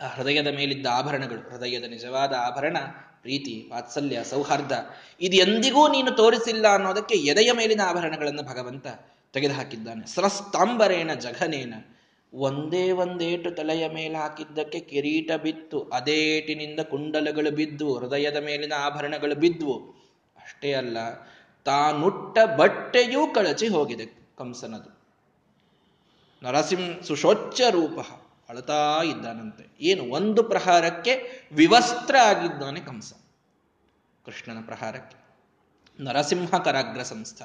ಹೃದಯದ ಮೇಲಿದ್ದ ಆಭರಣಗಳು, ಹೃದಯದ ನಿಜವಾದ ಆಭರಣ, ಪ್ರೀತಿ, ವಾತ್ಸಲ್ಯ, ಸೌಹಾರ್ದ, ಇದು ಎಂದಿಗೂ ನೀನು ತೋರಿಸಿಲ್ಲ ಅನ್ನೋದಕ್ಕೆ ಎದೆಯ ಮೇಲಿನ ಆಭರಣಗಳನ್ನು ಭಗವಂತ ತೆಗೆದುಹಾಕಿದ್ದಾನೆ. ಸರಸ್ತಾಂಬರೇಣ ಜಘನೇನ, ಒಂದೇ ಒಂದೇಟು ತಲೆಯ ಮೇಲೆ ಹಾಕಿದ್ದಕ್ಕೆ ಕಿರೀಟ ಬಿತ್ತು ಅದೇಟಿನಿಂದ ಕುಂಡಲಗಳು ಬಿದ್ದು ಹೃದಯದ ಮೇಲಿನ ಆಭರಣಗಳು ಬಿದ್ದುವು ಅಷ್ಟೇ ಅಲ್ಲ, ತಾನುಟ್ಟ ಬಟ್ಟೆಯೂ ಕಳಚಿ ಹೋಗಿದೆ ಕಂಸನದು. ನರಸಿಂಹ ಸುಶೋಚ್ಯ ರೂಪ. ಅಳತಾ ಇದ್ದಾನಂತೆ. ಏನು, ಒಂದು ಪ್ರಹಾರಕ್ಕೆ ವಿವಸ್ತ್ರ ಆಗಿದ್ದಾನೆ ಕಂಸ. ಕೃಷ್ಣನ ಪ್ರಹಾರಕ್ಕೆ. ನರಸಿಂಹ ಕರಾಗ್ರ ಸಂಸ್ಥ.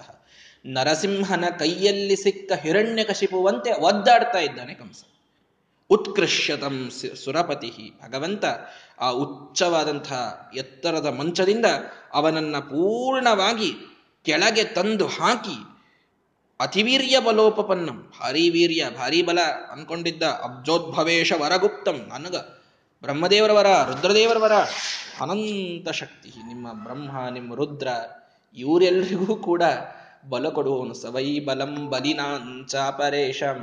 ನರಸಿಂಹನ ಕೈಯಲ್ಲಿ ಸಿಕ್ಕ ಹಿರಣ್ಯಕಶಿಪುವಂತೆ ಒದ್ದಾಡ್ತಾ ಇದ್ದಾನೆ ಕಂಸ. ಉತ್ಕೃಷ್ಯತಂ ಸುರಪತಿ ಭಗವಂತ ಆ ಉಚ್ಚವಾದಂತಹ ಎತ್ತರದ ಮಂಚದಿಂದ ಅವನನ್ನ ಪೂರ್ಣವಾಗಿ ಕೆಳಗೆ ತಂದು ಹಾಕಿ ಅತಿವೀರ್ಯ ಬಲೋಪಪನ್ನಂ. ಭಾರಿ ವೀರ್ಯ, ಭಾರಿ ಬಲ ಅನ್ಕೊಂಡಿದ್ದ ಅಬ್ಜೋದ್ಭವೇಶ ವರಗುಪ್ತಂ. ನನಗ ಬ್ರಹ್ಮದೇವರ ವರ, ರುದ್ರದೇವರ ವರ, ಅನಂತ ಶಕ್ತಿ. ನಿಮ್ಮ ಬ್ರಹ್ಮ, ನಿಮ್ಮ ರುದ್ರ ಇವರೆಲ್ಲರಿಗೂ ಕೂಡ ಬಲ ಕೊಡುವವನು. ಸವೈ ಬಲಂ ಬಲಿನಾಂಚಾಪರೇಶಂ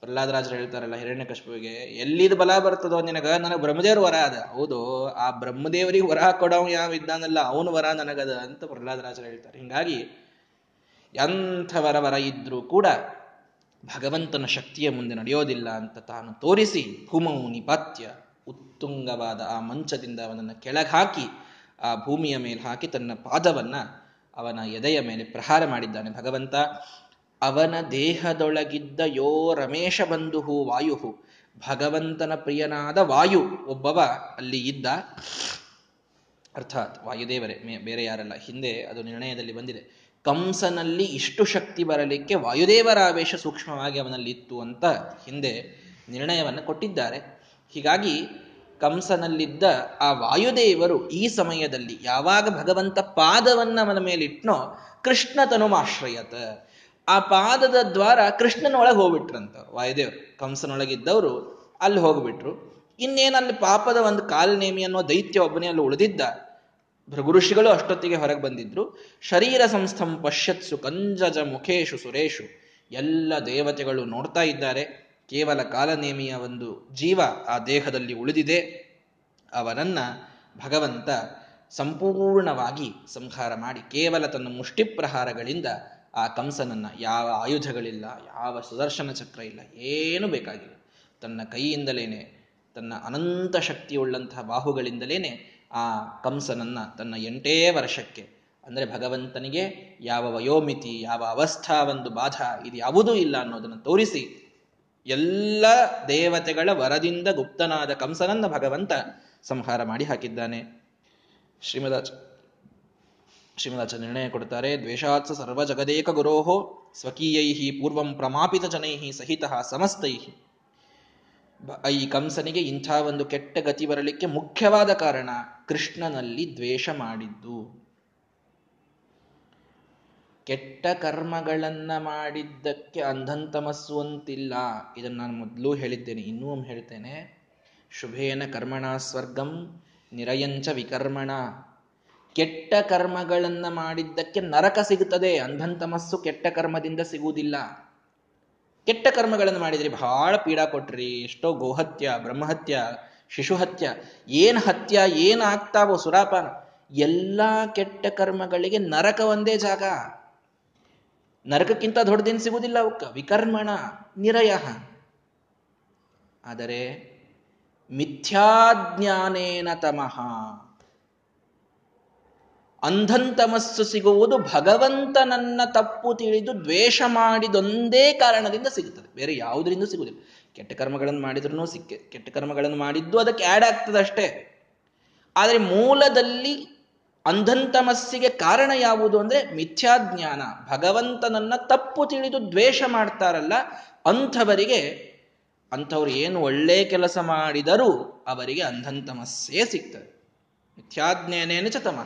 ಪ್ರಹ್ಲಾದರಾಜರು ಹೇಳ್ತಾರಲ್ಲ ಹಿರಣ್ಯಕಶ್ಪುವಿಗೆ ಎಲ್ಲಿದ್ ಬಲ ಬರ್ತದೋ ನಿನಗ? ನನಗೆ ಬ್ರಹ್ಮದೇವ್ರ ವರ ಅದ. ಹೌದು, ಆ ಬ್ರಹ್ಮದೇವರಿಗೆ ವರ ಕೊಡೋ ಯಾವ ಇದ್ದಾನಲ್ಲ, ಅವನು ವರ ನನಗದ ಅಂತ ಪ್ರಹ್ಲಾದರಾಜರು ಹೇಳ್ತಾರೆ. ಹಿಂಗಾಗಿ ಎಂಥವರ ವರ ಇದ್ರೂ ಕೂಡ ಭಗವಂತನ ಶಕ್ತಿಯ ಮುಂದೆ ನಡೆಯೋದಿಲ್ಲ ಅಂತ ತಾನು ತೋರಿಸಿ ಭೂಮವು ನಿಪಾತ್ಯ ಉತ್ತುಂಗವಾದ ಆ ಮಂಚದಿಂದ ಅವನನ್ನು ಕೆಳಗೆ ಹಾಕಿ ಆ ಭೂಮಿಯ ಮೇಲೆ ಹಾಕಿ ತನ್ನ ಪಾದವನ್ನ ಅವನ ಎದೆಯ ಮೇಲೆ ಪ್ರಹಾರ ಮಾಡಿದ್ದಾನೆ. ಭಗವಂತ, ಅವನ ದೇಹದೊಳಗಿದ್ದ ಯೋ ರಮೇಶ ಬಂಧುಹು ವಾಯು, ಭಗವಂತನ ಪ್ರಿಯನಾದ ವಾಯು ಒಬ್ಬವ ಅಲ್ಲಿ ಇದ್ದ. ಅರ್ಥಾತ್ ವಾಯುದೇವರೇ ಬೇರೆ ಯಾರಲ್ಲ, ಹಿಂದೆ ಅದು ನಿರ್ಣಯದಲ್ಲಿ ಬಂದಿದೆ. ಕಂಸನಲ್ಲಿ ಇಷ್ಟು ಶಕ್ತಿ ಬರಲಿಕ್ಕೆ ವಾಯುದೇವರ ಆವೇಶ ಸೂಕ್ಷ್ಮವಾಗಿ ಅವನಲ್ಲಿ ಇತ್ತು ಅಂತ ಹಿಂದೆ ನಿರ್ಣಯವನ್ನು ಕೊಟ್ಟಿದ್ದಾರೆ. ಹೀಗಾಗಿ ಕಂಸನಲ್ಲಿದ್ದ ಆ ವಾಯುದೇವರು ಈ ಸಮಯದಲ್ಲಿ ಯಾವಾಗ ಭಗವಂತ ಪಾದವನ್ನ ಅವನ ಮೇಲಿಟ್ನೋ ಕೃಷ್ಣ ತನುಮಾಶ್ರಯತ ಆ ಪಾದದ ದ್ವಾರ ಕೃಷ್ಣನೊಳಗೆ ಹೋಗ್ಬಿಟ್ರಂತ. ವಾಯುದೇವರು ಕಂಸನೊಳಗಿದ್ದವರು ಅಲ್ಲಿ ಹೋಗ್ಬಿಟ್ರು. ಇನ್ನೇನಲ್ಲಿ ಪಾಪದ ಒಂದು ಕಾಲನೇಮಿ ಅನ್ನೋ ದೈತ್ಯ ಒಬ್ಬನೇ ಅಲ್ಲಿ ಉಳಿದಿದ್ದ. ಭೃಗುಋಷಿಗಳು ಅಷ್ಟೊತ್ತಿಗೆ ಹೊರಗೆ ಬಂದಿದ್ರು. ಶರೀರ ಸಂಸ್ಥಂ ಪಶ್ಯತ್ಸು ಕಂಜಜ ಮುಖೇಶು ಸುರೇಶು. ಎಲ್ಲ ದೇವತೆಗಳು ನೋಡ್ತಾ ಇದ್ದಾರೆ. ಕೇವಲ ಕಾಲನೇಮಿಯ ಒಂದು ಜೀವ ಆ ದೇಹದಲ್ಲಿ ಉಳಿದಿದೆ. ಅವನನ್ನ ಭಗವಂತ ಸಂಪೂರ್ಣವಾಗಿ ಸಂಹಾರ ಮಾಡಿ ಕೇವಲ ತನ್ನ ಮುಷ್ಟಿ ಪ್ರಹಾರಗಳಿಂದ ಆ ಕಂಸನನ್ನ ಯಾವ ಆಯುಧಗಳಿಲ್ಲ, ಯಾವ ಸುದರ್ಶನ ಚಕ್ರ ಇಲ್ಲ, ಏನು ಬೇಕಾಗಿಲ್ಲ. ತನ್ನ ಕೈಯಿಂದಲೇನೆ, ತನ್ನ ಅನಂತ ಶಕ್ತಿಯುಳ್ಳಂತಹ ಬಾಹುಗಳಿಂದಲೇನೆ ಆ ಕಂಸನನ್ನ ತನ್ನ ಎಂಟೇ ವರ್ಷಕ್ಕೆ, ಅಂದರೆ ಭಗವಂತನಿಗೆ ಯಾವ ವಯೋಮಿತಿ, ಯಾವ ಅವಸ್ಥಾ, ಒಂದು ಬಾಧ ಇದು ಯಾವುದೂ ಇಲ್ಲ ಅನ್ನೋದನ್ನು ತೋರಿಸಿ ಎಲ್ಲ ದೇವತೆಗಳ ವರದಿಂದ ಗುಪ್ತನಾದ ಕಂಸನನ್ನ ಭಗವಂತ ಸಂಹಾರ ಮಾಡಿ ಹಾಕಿದ್ದಾನೆ. ಶ್ರೀಮದಾಚ ಶ್ರೀಮದಾಚ ನಿರ್ಣಯ ಕೊಡ್ತಾರೆ, ದ್ವೇಷಾತ್ಸ ಸರ್ವ ಜಗದೇಕ ಗುರೋಹೋ ಸ್ವಕೀಯೈಹಿ ಪೂರ್ವಂ ಪ್ರಮಾಪಿತ ಜನೈಹಿ ಸಹಿತ ಸಮಸ್ತೈ ಈ ಕಂಸನಿಗೆ ಇಂಥ ಒಂದು ಕೆಟ್ಟ ಗತಿ ಬರಲಿಕ್ಕೆ ಮುಖ್ಯವಾದ ಕಾರಣ ಕೃಷ್ಣನಲ್ಲಿ ದ್ವೇಷ ಮಾಡಿದ್ದು. ಕೆಟ್ಟ ಕರ್ಮಗಳನ್ನ ಮಾಡಿದ್ದಕ್ಕೆ ಅಂಧಂತಮಸ್ಸು ಅಂತಿಲ್ಲ. ಇದನ್ನು ನಾನು ಮೊದಲು ಹೇಳಿದ್ದೇನೆ, ಇನ್ನೂ ಒಮ್ಮೆ ಹೇಳ್ತೇನೆ. ಶುಭೇನ ಕರ್ಮಣ ಸ್ವರ್ಗಂ ನಿರಯಂಚ ವಿಕರ್ಮಣ. ಕೆಟ್ಟ ಕರ್ಮಗಳನ್ನ ಮಾಡಿದ್ದಕ್ಕೆ ನರಕ ಸಿಗುತ್ತದೆ ಅಂಧಂತಮಸ್ಸು ಕೆಟ್ಟ ಕರ್ಮದಿಂದ ಸಿಗುವುದಿಲ್ಲ. ಕೆಟ್ಟ ಕರ್ಮಗಳನ್ನು ಮಾಡಿದ್ರಿ ಬಹಳ ಪೀಡಾ ಕೊಟ್ರಿ, ಎಷ್ಟೋ ಗೋಹತ್ಯ, ಬ್ರಹ್ಮಹತ್ಯ ಏನ್ ಹತ್ಯ, ಏನ್ ಆಗ್ತಾವೋ ಸುರಾಪಾನ? ಎಲ್ಲಾ ಕೆಟ್ಟ ಕರ್ಮಗಳಿಗೆ ನರಕ ಒಂದೇ ಜಾಗ. ನರಕಕ್ಕಿಂತ ದೊಡ್ಡದೇನು ಸಿಗುವುದಿಲ್ಲ ಅವಕ್ಕ. ವಿಕರ್ಮಣ, ನಿರಯ. ಆದರೆ ಮಿಥ್ಯಾಜ್ಞಾನೇನ ತಮಃ. ಅಂಧಂತಮಸ್ಸು ಸಿಗುವುದು ಭಗವಂತನನ್ನ ತಪ್ಪು ತಿಳಿದು ದ್ವೇಷ ಮಾಡಿದೊಂದೇ ಕಾರಣದಿಂದ ಸಿಗುತ್ತದೆ. ಬೇರೆ ಯಾವುದರಿಂದ ಸಿಗುವುದಿಲ್ಲ. ಕೆಟ್ಟ ಕರ್ಮಗಳನ್ನು ಮಾಡಿದ್ರೂ ಸಿಕ್ಕೆ, ಕೆಟ್ಟ ಕರ್ಮಗಳನ್ನು ಮಾಡಿದ್ದು ಅದಕ್ಕೆ ಆ್ಯಡ್ ಆಗ್ತದೆ ಅಷ್ಟೇ ಆದರೆ ಮೂಲದಲ್ಲಿ ಅಂಧಂತಮಸ್ಸಿಗೆ ಕಾರಣ ಯಾವುದು ಅಂದ್ರೆ ಮಿಥ್ಯಾಜ್ಞಾನ. ಭಗವಂತನನ್ನ ತಪ್ಪು ತಿಳಿದು ದ್ವೇಷ ಮಾಡ್ತಾರಲ್ಲ, ಅಂಥವರಿಗೆ, ಅಂಥವ್ರು ಏನು ಒಳ್ಳೆ ಕೆಲಸ ಮಾಡಿದರೂ ಅವರಿಗೆ ಅಂಧಂತಮಸ್ಸೇ ಸಿಗ್ತದೆ. ಮಿಥ್ಯಾಜ್ಞಾನೇನ ಚತಮ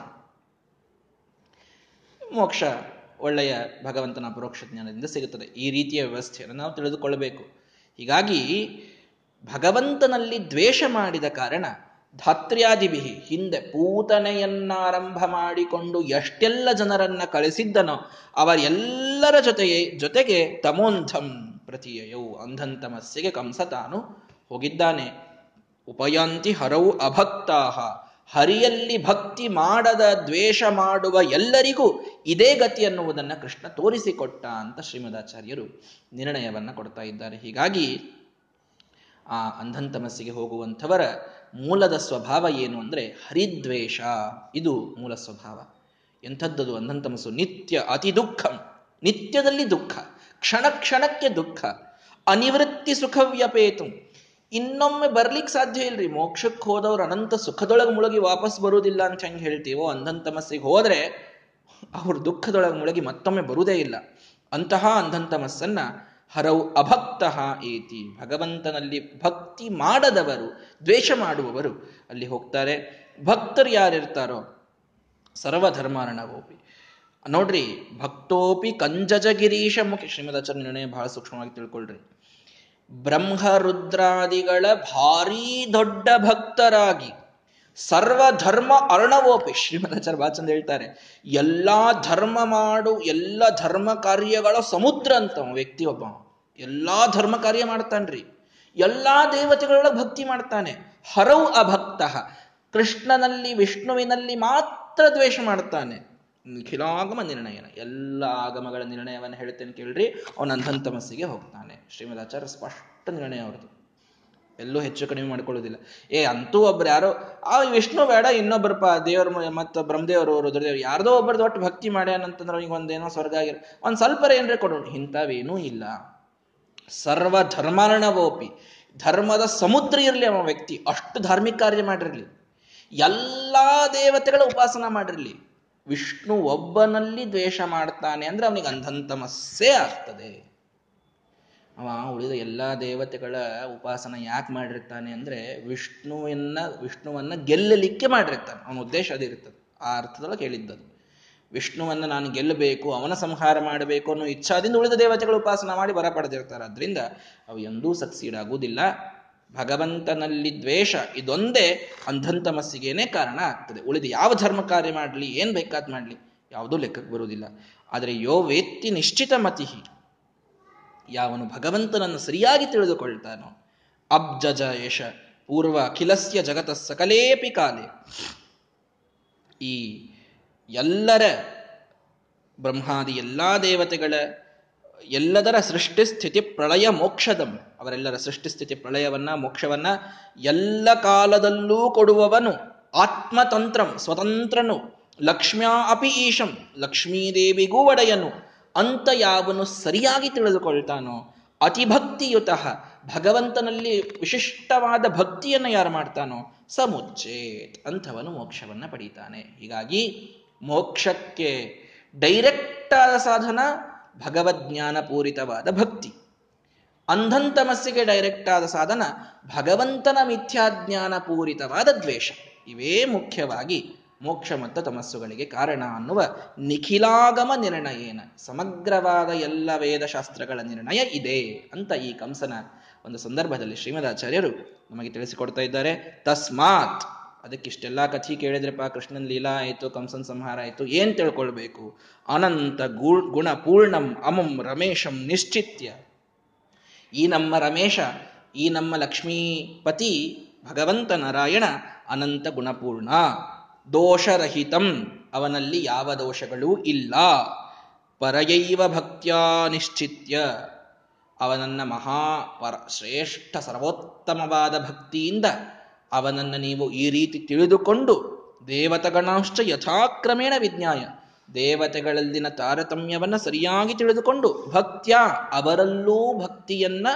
ಮೋಕ್ಷ ಒಳ್ಳೆಯ ಭಗವಂತನ ಪರೋಕ್ಷ ಜ್ಞಾನದಿಂದ ಸಿಗುತ್ತದೆ. ಈ ರೀತಿಯ ವ್ಯವಸ್ಥೆಯನ್ನು ನಾವು ತಿಳಿದುಕೊಳ್ಳಬೇಕು. ಹೀಗಾಗಿ ಭಗವಂತನಲ್ಲಿ ದ್ವೇಷ ಮಾಡಿದ ಕಾರಣ ಧಾತ್ರ್ಯಾದಿಭಿ ಹಿಂದೆ ಪೂತನೆಯನ್ನಾರಂಭ ಮಾಡಿಕೊಂಡು ಎಷ್ಟೆಲ್ಲ ಜನರನ್ನ ಕಳಿಸಿದ್ದನೋ ಅವರೆಲ್ಲರ ಜೊತೆಗೆ ಜೊತೆಗೆ ತಮೋಂಧಂ ಪ್ರತಿಯಯೌ ಅಂಧಂತಮಸ್ಸಿಗೆ ಕಂಸ ತಾನು ಹೋಗಿದ್ದಾನೆ. ಉಪಯಾಂತಿ ಹರವು ಅಭಕ್ತಾಹ. ಹರಿಯಲ್ಲಿ ಭಕ್ತಿ ಮಾಡದ, ದ್ವೇಷ ಮಾಡುವ ಎಲ್ಲರಿಗೂ ಇದೇ ಗತಿ ಅನ್ನುವುದನ್ನ ಕೃಷ್ಣ ತೋರಿಸಿಕೊಟ್ಟ ಅಂತ ಶ್ರೀಮದಾಚಾರ್ಯರು ನಿರ್ಣಯವನ್ನ ಕೊಡ್ತಾ ಇದ್ದಾರೆ. ಹೀಗಾಗಿ ಆ ಅಂಧಂತಮಸ್ಸಿಗೆ ಹೋಗುವಂಥವರ ಮೂಲದ ಸ್ವಭಾವ ಏನು ಅಂದ್ರೆ ಹರಿದ್ವೇಷ. ಇದು ಮೂಲ ಸ್ವಭಾವ. ಎಂಥದ್ದದು ಅಂಧಂತಮಸ್ಸು? ನಿತ್ಯ ಅತಿ ದುಃಖಂ. ನಿತ್ಯದಲ್ಲಿ ದುಃಖ, ಕ್ಷಣ ಕ್ಷಣಕ್ಕೆ ದುಃಖ, ಅನಿವೃತ್ತಿ ಸುಖವ್ಯಪೇತು. ಇನ್ನೊಮ್ಮೆ ಬರ್ಲಿಕ್ಕೆ ಸಾಧ್ಯ ಇಲ್ರಿ. ಮೋಕ್ಷಕ್ಕೆ ಹೋದವ್ರು ಅನಂತ ಸುಖದೊಳಗೆ ಮುಳುಗಿ ವಾಪಸ್ ಬರುವುದಿಲ್ಲ ಅಂತ ಹೆಂಗೆ ಹೇಳ್ತೀವೋ ಅಂಧಂತಮಸ್ಸಿಗೆ ಹೋದ್ರೆ ಅವ್ರ ದುಃಖದೊಳಗೆ ಮುಳುಗಿ ಮತ್ತೊಮ್ಮೆ ಬರುವುದೇ ಇಲ್ಲ. ಅಂತಹ ಅಂಧಂತಮಸ್ಸನ್ನ ಹರವು ಅಭಕ್ತ ಏತಿ. ಭಗವಂತನಲ್ಲಿ ಭಕ್ತಿ ಮಾಡದವರು, ದ್ವೇಷ ಮಾಡುವವರು ಅಲ್ಲಿ ಹೋಗ್ತಾರೆ. ಭಕ್ತರು ಯಾರಿರ್ತಾರೋ? ಸರ್ವಧರ್ಮಾರ್ಣವೋಪಿ ನೋಡ್ರಿ, ಭಕ್ತೋಪಿ ಕಂಜಜಗಿರೀಶ ಮುಖಿ ಶ್ರೀಮದಾಚಾರ್ಯ ನಿರ್ಣಯ ಬಹಳ ಸೂಕ್ಷ್ಮವಾಗಿ ತಿಳ್ಕೊಳ್ರಿ. ಬ್ರಹ್ಮರುದ್ರಾದಿಗಳ ಭಾರೀ ದೊಡ್ಡ ಭಕ್ತರಾಗಿ ಸರ್ವಧರ್ಮ ಅರ್ಣವೋಪಿ. ಶ್ರೀಮದಾಚಾರ್ಯ ಬಾಚಂದ ಹೇಳ್ತಾರೆ, ಎಲ್ಲಾ ಧರ್ಮ ಮಾಡು, ಎಲ್ಲ ಧರ್ಮ ಕಾರ್ಯಗಳ ಸಮುದ್ರ ಅಂತ ವ್ಯಕ್ತಿ ಒಬ್ಬ. ಎಲ್ಲಾ ಧರ್ಮ ಕಾರ್ಯ ಮಾಡ್ತಾನ್ರಿ. ಎಲ್ಲಾ ದೇವತೆಗಳೊಳಗೆ ಭಕ್ತಿ ಮಾಡ್ತಾನೆ. ಹರೌ ಅಭಕ್ತ. ಕೃಷ್ಣನಲ್ಲಿ, ವಿಷ್ಣುವಿನಲ್ಲಿ ಮಾತ್ರ ದ್ವೇಷ ಮಾಡ್ತಾನೆ. ನಿಖಿಲಾಗಮ ನಿರ್ಣಯನ, ಎಲ್ಲ ಆಗಮಗಳ ನಿರ್ಣಯವನ್ನು ಹೇಳ್ತೇನೆ ಕೇಳ್ರಿ. ಅವನ ಅಂಧಂತಮಸ್ಸಿಗೆ ಹೋಗ್ತಾನೆ. ಶ್ರೀಮದಾಚಾರ್ಯ ಸ್ಪಷ್ಟ ನಿರ್ಣಯ ಅವ್ರದ್ದು. ಎಲ್ಲೂ ಹೆಚ್ಚು ಕಡಿಮೆ ಮಾಡ್ಕೊಳ್ಳೋದಿಲ್ಲ. ಏ, ಅಂತೂ ಒಬ್ರು ಯಾರೋ, ಆ ವಿಷ್ಣು ಬೇಡ ಇನ್ನೊಬ್ಬರಪ್ಪ ದೇವ್ರ ಮತ್ತು ಬ್ರಹ್ಮದೇವರು ರುದ್ರದೇವ್ ಯಾರ್ದೋ ಒಬ್ಬರದ್ದು ಒಟ್ಟು ಭಕ್ತಿ ಮಾಡ್ಯಾನಂತಂದ್ರೆ ಅವನಿಗೆ ಒಂದೇನೋ ಸ್ವರ್ಗ ಆಗಿರ, ಒಂದು ಸ್ವಲ್ಪ ಏನ್ರೆ ಕೊಡೋಣ ಇಂಥವೇನೂ ಇಲ್ಲ. ಸರ್ವ ಧರ್ಮಾರ್ಣವೋಪಿ. ಧರ್ಮದ ಸಮುದ್ರ ಇರಲಿ ಅವ ವ್ಯಕ್ತಿ. ಅಷ್ಟು ಧಾರ್ಮಿಕ ಕಾರ್ಯ ಮಾಡಿರಲಿ. ಎಲ್ಲ ದೇವತೆಗಳ ಉಪಾಸನ ಮಾಡಿರಲಿ. ವಿಷ್ಣು ಒಬ್ಬನಲ್ಲಿ ದ್ವೇಷ ಮಾಡ್ತಾನೆ ಅಂದ್ರೆ ಅವನಿಗೆ ಅಂಧಂತಮಸ್ಸೇ ಆಗ್ತದೆ. ಅವ ಉಳಿದ ಎಲ್ಲಾ ದೇವತೆಗಳ ಉಪಾಸನ ಯಾಕೆ ಮಾಡಿರ್ತಾನೆ ಅಂದ್ರೆ ವಿಷ್ಣುವನ್ನ ವಿಷ್ಣುವನ್ನ ಗೆಲ್ಲಲಿಕ್ಕೆ ಮಾಡಿರ್ತಾನೆ. ಅವನ ಉದ್ದೇಶ ಅದಿರ್ತದೆ ಆ ಅರ್ಥದೊಳಗೆ ಹೇಳಿದ್ದದು ವಿಷ್ಣುವನ್ನ ನಾನು ಗೆಲ್ಲಬೇಕು, ಅವನ ಸಂಹಾರ ಮಾಡಬೇಕು ಅನ್ನೋ ಇಚ್ಛಾದಿಂದ ಉಳಿದ ದೇವತೆಗಳು ಉಪಾಸನ ಮಾಡಿ ಬರ ಪಡೆದಿರ್ತಾರೆ. ಅದರಿಂದ ಅವು ಎಂದೂ ಸಕ್ಸೀಡ್ ಆಗುವುದಿಲ್ಲ. ಭಗವಂತನಲ್ಲಿ ದ್ವೇಷ ಇದೊಂದೇ ಅಂಧಂತಮಸ್ಸಿಗೇನೆ ಕಾರಣ ಆಗ್ತದೆ. ಉಳಿದು ಯಾವ ಧರ್ಮ ಕಾರ್ಯ ಮಾಡಲಿ, ಏನ್ ಬೇಕಾದ್ ಮಾಡಲಿ, ಯಾವುದೂ ಲೆಕ್ಕಕ್ಕೆ ಬರುವುದಿಲ್ಲ. ಆದರೆ ಯೋ ವೇತ್ತಿ ನಿಶ್ಚಿತ ಮತಿ ಯಾವನು ಭಗವಂತನನ್ನು ಸರಿಯಾಗಿ ತಿಳಿದುಕೊಳ್ತಾನೋ, ಅಬ್ಜಜ ಯಶ, ಪೂರ್ವ ಅಖಿಲಸ್ಯ ಜಗತ ಸಕಲೇಪಿ ಕಾಲೇ. ಈ ಎಲ್ಲರ ಬ್ರಹ್ಮಾದಿ ಎಲ್ಲಾ ದೇವತೆಗಳ ಎಲ್ಲದರ ಸೃಷ್ಟಿ ಸ್ಥಿತಿ ಪ್ರಳಯ ಮೋಕ್ಷದಂ. ಅವರೆಲ್ಲರ ಸೃಷ್ಟಿ ಸ್ಥಿತಿ ಪ್ರಳಯವನ್ನ, ಮೋಕ್ಷವನ್ನ ಎಲ್ಲ ಕಾಲದಲ್ಲೂ ಕೊಡುವವನು ಆತ್ಮತಂತ್ರಂ, ಸ್ವತಂತ್ರನು, ಲಕ್ಷ್ಮ್ಯಾ ಅಪಿ ಈಶಂ, ಲಕ್ಷ್ಮೀದೇವಿಗೂ ಒಡೆಯನು. ಅಂತ ಯಾವನು ಸರಿಯಾಗಿ ತಿಳಿದುಕೊಳ್ತಾನೋ ಅತಿಭಕ್ತಿಯುತ ಭಗವಂತನಲ್ಲಿ ವಿಶಿಷ್ಟವಾದ ಭಕ್ತಿಯನ್ನು ಯಾರು ಮಾಡ್ತಾನೋ ಸಮುಚ್ಚೇತ್ ಅಂಥವನು ಮೋಕ್ಷವನ್ನ ಪಡೀತಾನೆ. ಹೀಗಾಗಿ ಮೋಕ್ಷಕ್ಕೆ ಡೈರೆಕ್ಟ್ ಆದ ಸಾಧನ ಭಗವಜ್ಞಾನ ಪೂರಿತವಾದ ಭಕ್ತಿ. ಅಂಧಂತಮಸ್ಸಿಗೆ ಡೈರೆಕ್ಟ್ ಆದ ಸಾಧನ ಭಗವಂತನ ಮಿಥ್ಯಾಜ್ಞಾನ ಪೂರಿತವಾದ ದ್ವೇಷ. ಇವೇ ಮುಖ್ಯವಾಗಿ ಮೋಕ್ಷ ಮತ್ತು ತಮಸ್ಸುಗಳಿಗೆ ಕಾರಣ ಅನ್ನುವ ನಿಖಿಲಾಗಮ ನಿರ್ಣಯೇನ, ಸಮಗ್ರವಾದ ಎಲ್ಲ ವೇದಶಾಸ್ತ್ರಗಳ ನಿರ್ಣಯ ಇದೆ ಅಂತ ಈ ಕಂಸನ ಒಂದು ಸಂದರ್ಭದಲ್ಲಿ ಶ್ರೀಮದಾಚಾರ್ಯರು ನಮಗೆ ತಿಳಿಸಿಕೊಡ್ತಾ ಇದ್ದಾರೆ. ತಸ್ಮಾತ್ ಅದಕ್ಕಿಷ್ಟೆಲ್ಲ ಕಥಿ ಕೇಳಿದ್ರಪ್ಪ, ಕೃಷ್ಣನ್ ಲೀಲಾ ಆಯಿತು, ಕಂಸನ್ ಸಂಹಾರ ಆಯಿತು, ಏನ್ ತಿಳ್ಕೊಳ್ಬೇಕು? ಅನಂತ ಗುಣ ಪೂರ್ಣಂ ಅಮಂ ರಮೇಶಂ ನಿಶ್ಚಿತ್ಯ. ಈ ನಮ್ಮ ರಮೇಶ, ಈ ನಮ್ಮ ಲಕ್ಷ್ಮೀಪತಿ ಭಗವಂತ ನಾರಾಯಣ ಅನಂತ ಗುಣಪೂರ್ಣ, ದೋಷರಹಿತಂ, ಅವನಲ್ಲಿ ಯಾವ ದೋಷಗಳೂ ಇಲ್ಲ. ಪರಯೈವ ಭಕ್ತ್ಯಾ ನಿಶ್ಚಿತ್ಯ. ಅವನನ್ನ ಮಹಾ ಪರ ಶ್ರೇಷ್ಠ ಸರ್ವೋತ್ತಮವಾದ ಭಕ್ತಿಯಿಂದ ಅವನನ್ನು ನೀವು ಈ ರೀತಿ ತಿಳಿದುಕೊಂಡು ದೇವತಗಣಾಶ್ಚ ಯಥಾಕ್ರಮೇಣ ವಿಜ್ಞಾಯ. ದೇವತೆಗಳಲ್ಲಿನ ತಾರತಮ್ಯವನ್ನ ಸರಿಯಾಗಿ ತಿಳಿದುಕೊಂಡು ಭಕ್ತ್ಯ ಅವರಲ್ಲೂ ಭಕ್ತಿಯನ್ನ,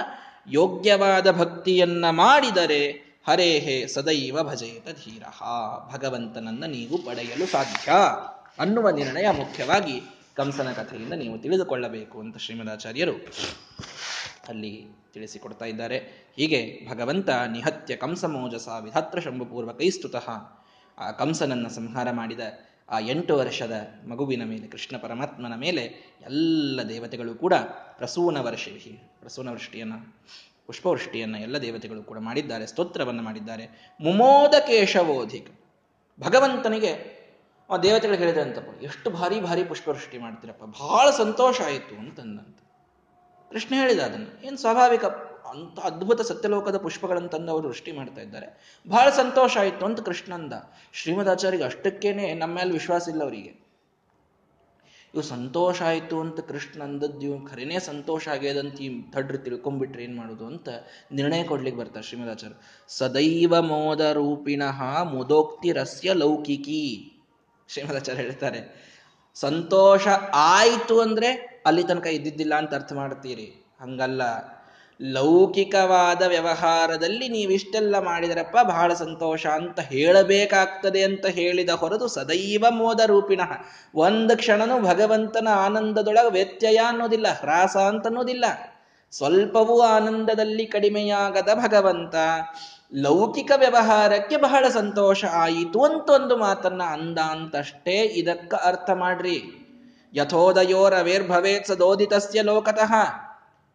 ಯೋಗ್ಯವಾದ ಭಕ್ತಿಯನ್ನ ಮಾಡಿದರೆ ಹರೇಹೇ ಸದೈವ ಭಜೇತ ಧೀರ. ಭಗವಂತನನ್ನ ನೀವು ಪಡೆಯಲು ಸಾಧ್ಯ ಅನ್ನುವ ನಿರ್ಣಯ ಮುಖ್ಯವಾಗಿ ಕಂಸನ ಕಥೆಯಿಂದ ನೀವು ತಿಳಿದುಕೊಳ್ಳಬೇಕು ಅಂತ ಶ್ರೀಮದಾಚಾರ್ಯರು ಅಲ್ಲಿ ತಿಳಿಸಿಕೊಡ್ತಾ ಇದ್ದಾರೆ. ಹೀಗೆ ಭಗವಂತ ನಿಹತ್ಯ ಕಂಸ ವಿಧತ್ರ ವಿಧಾತ್ರ ಶಂಭುಪೂರ್ವ ಕೈಸ್ತುತಃ ಆ ಕಂಸನನ್ನ ಸಂಹಾರ ಮಾಡಿದ ಆ ಎಂಟು ವರ್ಷದ ಮಗುವಿನ ಮೇಲೆ, ಕೃಷ್ಣ ಪರಮಾತ್ಮನ ಮೇಲೆ ಎಲ್ಲ ದೇವತೆಗಳು ಕೂಡ ಪ್ರಸೂನ ವರ್ಷಿ ಪ್ರಸೂನ ವೃಷ್ಟಿಯನ್ನು, ಪುಷ್ಪವೃಷ್ಟಿಯನ್ನು ಎಲ್ಲ ದೇವತೆಗಳು ಕೂಡ ಮಾಡಿದ್ದಾರೆ, ಸ್ತೋತ್ರವನ್ನು ಮಾಡಿದ್ದಾರೆ. ಮುಮೋದ ಕೇಶವೋಧಿಕ ಭಗವಂತನಿಗೆ, ಆ ದೇವತೆಗಳು ಹೇಳಿದ್ರೆ ಅಂತಪ್ಪ ಎಷ್ಟು ಭಾರಿ ಭಾರಿ ಪುಷ್ಪವೃಷ್ಟಿ ಮಾಡ್ತೀರಪ್ಪ ಬಹಳ ಸಂತೋಷ ಆಯಿತು ಅಂತಂದಂತ. ಕೃಷ್ಣ ಹೇಳಿದ ಅದನ್ನು, ಏನು ಸ್ವಾಭಾವಿಕ? ಅಂತ ಅದ್ಭುತ ಸತ್ಯಲೋಕದ ಪುಷ್ಪಗಳನ್ನು ತಂದು ಅವರು ವೃಷ್ಟಿ ಮಾಡ್ತಾ ಇದ್ದಾರೆ. ಬಹಳ ಸಂತೋಷ ಆಯಿತು ಅಂತ ಕೃಷ್ಣಂದ. ಶ್ರೀಮದಾಚಾರ್ಯಗೆ ಅಷ್ಟಕ್ಕೇನೆ ನಮ್ಮ ಮೇಲೆ ವಿಶ್ವಾಸ ಇಲ್ಲ ಅವರಿಗೆ. ಇವು ಸಂತೋಷ ಆಯಿತು ಅಂತ ಕೃಷ್ಣ ಅಂದದ್ದು ಇವ್ ಖರೇನೇ ಸಂತೋಷ ಆಗ್ಯದಂತ ಈ ತಡ್ರಿ ತಿಳ್ಕೊಂಡ್ಬಿಟ್ರೆ ಏನ್ ಮಾಡುದು ಅಂತ ನಿರ್ಣಯ ಕೊಡ್ಲಿಕ್ಕೆ ಬರ್ತಾರೆ ಶ್ರೀಮದಾಚಾರ್ಯ. ಸದೈವ ಮೋದ ರೂಪಿಣಃ ಮುದೋಕ್ತಿ ರಸ್ಯ ಲೌಕಿಕಿ. ಶ್ರೀಮದಾಚಾರ್ಯ ಹೇಳ್ತಾರೆ, ಸಂತೋಷ ಆಯ್ತು ಅಂದ್ರೆ ಅಲ್ಲಿ ತನಕ ಇದ್ದಿದ್ದಿಲ್ಲ ಅಂತ ಅರ್ಥ ಮಾಡ್ತೀರಿ. ಹಂಗಲ್ಲ. ಲೌಕಿಕವಾದ ವ್ಯವಹಾರದಲ್ಲಿ ನೀವಿಷ್ಟೆಲ್ಲ ಮಾಡಿದರಪ್ಪ ಬಹಳ ಸಂತೋಷ ಅಂತ ಹೇಳಬೇಕಾಗ್ತದೆ ಅಂತ ಹೇಳಿದ ಹೊರತು ಸದೈವ ಮೋದ ರೂಪಿಣ ಒಂದು ಕ್ಷಣನು ಭಗವಂತನ ಆನಂದದೊಳಗೆ ವ್ಯತ್ಯಯ ಅನ್ನೋದಿಲ್ಲ, ಹ್ರಾಸ ಅಂತ ಅನ್ನೋದಿಲ್ಲ ಸ್ವಲ್ಪವೂ ಆನಂದದಲ್ಲಿ ಕಡಿಮೆಯಾಗದ ಭಗವಂತ ಲೌಕಿಕ ವ್ಯವಹಾರಕ್ಕೆ ಬಹಳ ಸಂತೋಷ ಆಯಿತು ಅಂತ ಒಂದು ಮಾತನ್ನ ಅಂದ ಅಂತಷ್ಟೇ ಇದಕ್ಕ ಅರ್ಥ ಮಾಡ್ರಿ. ಯಥೋದಯೋರವೇರ್ಭವೇತ್ ಸದೋದಿತಸ್ಯ ಲೋಕತಃ.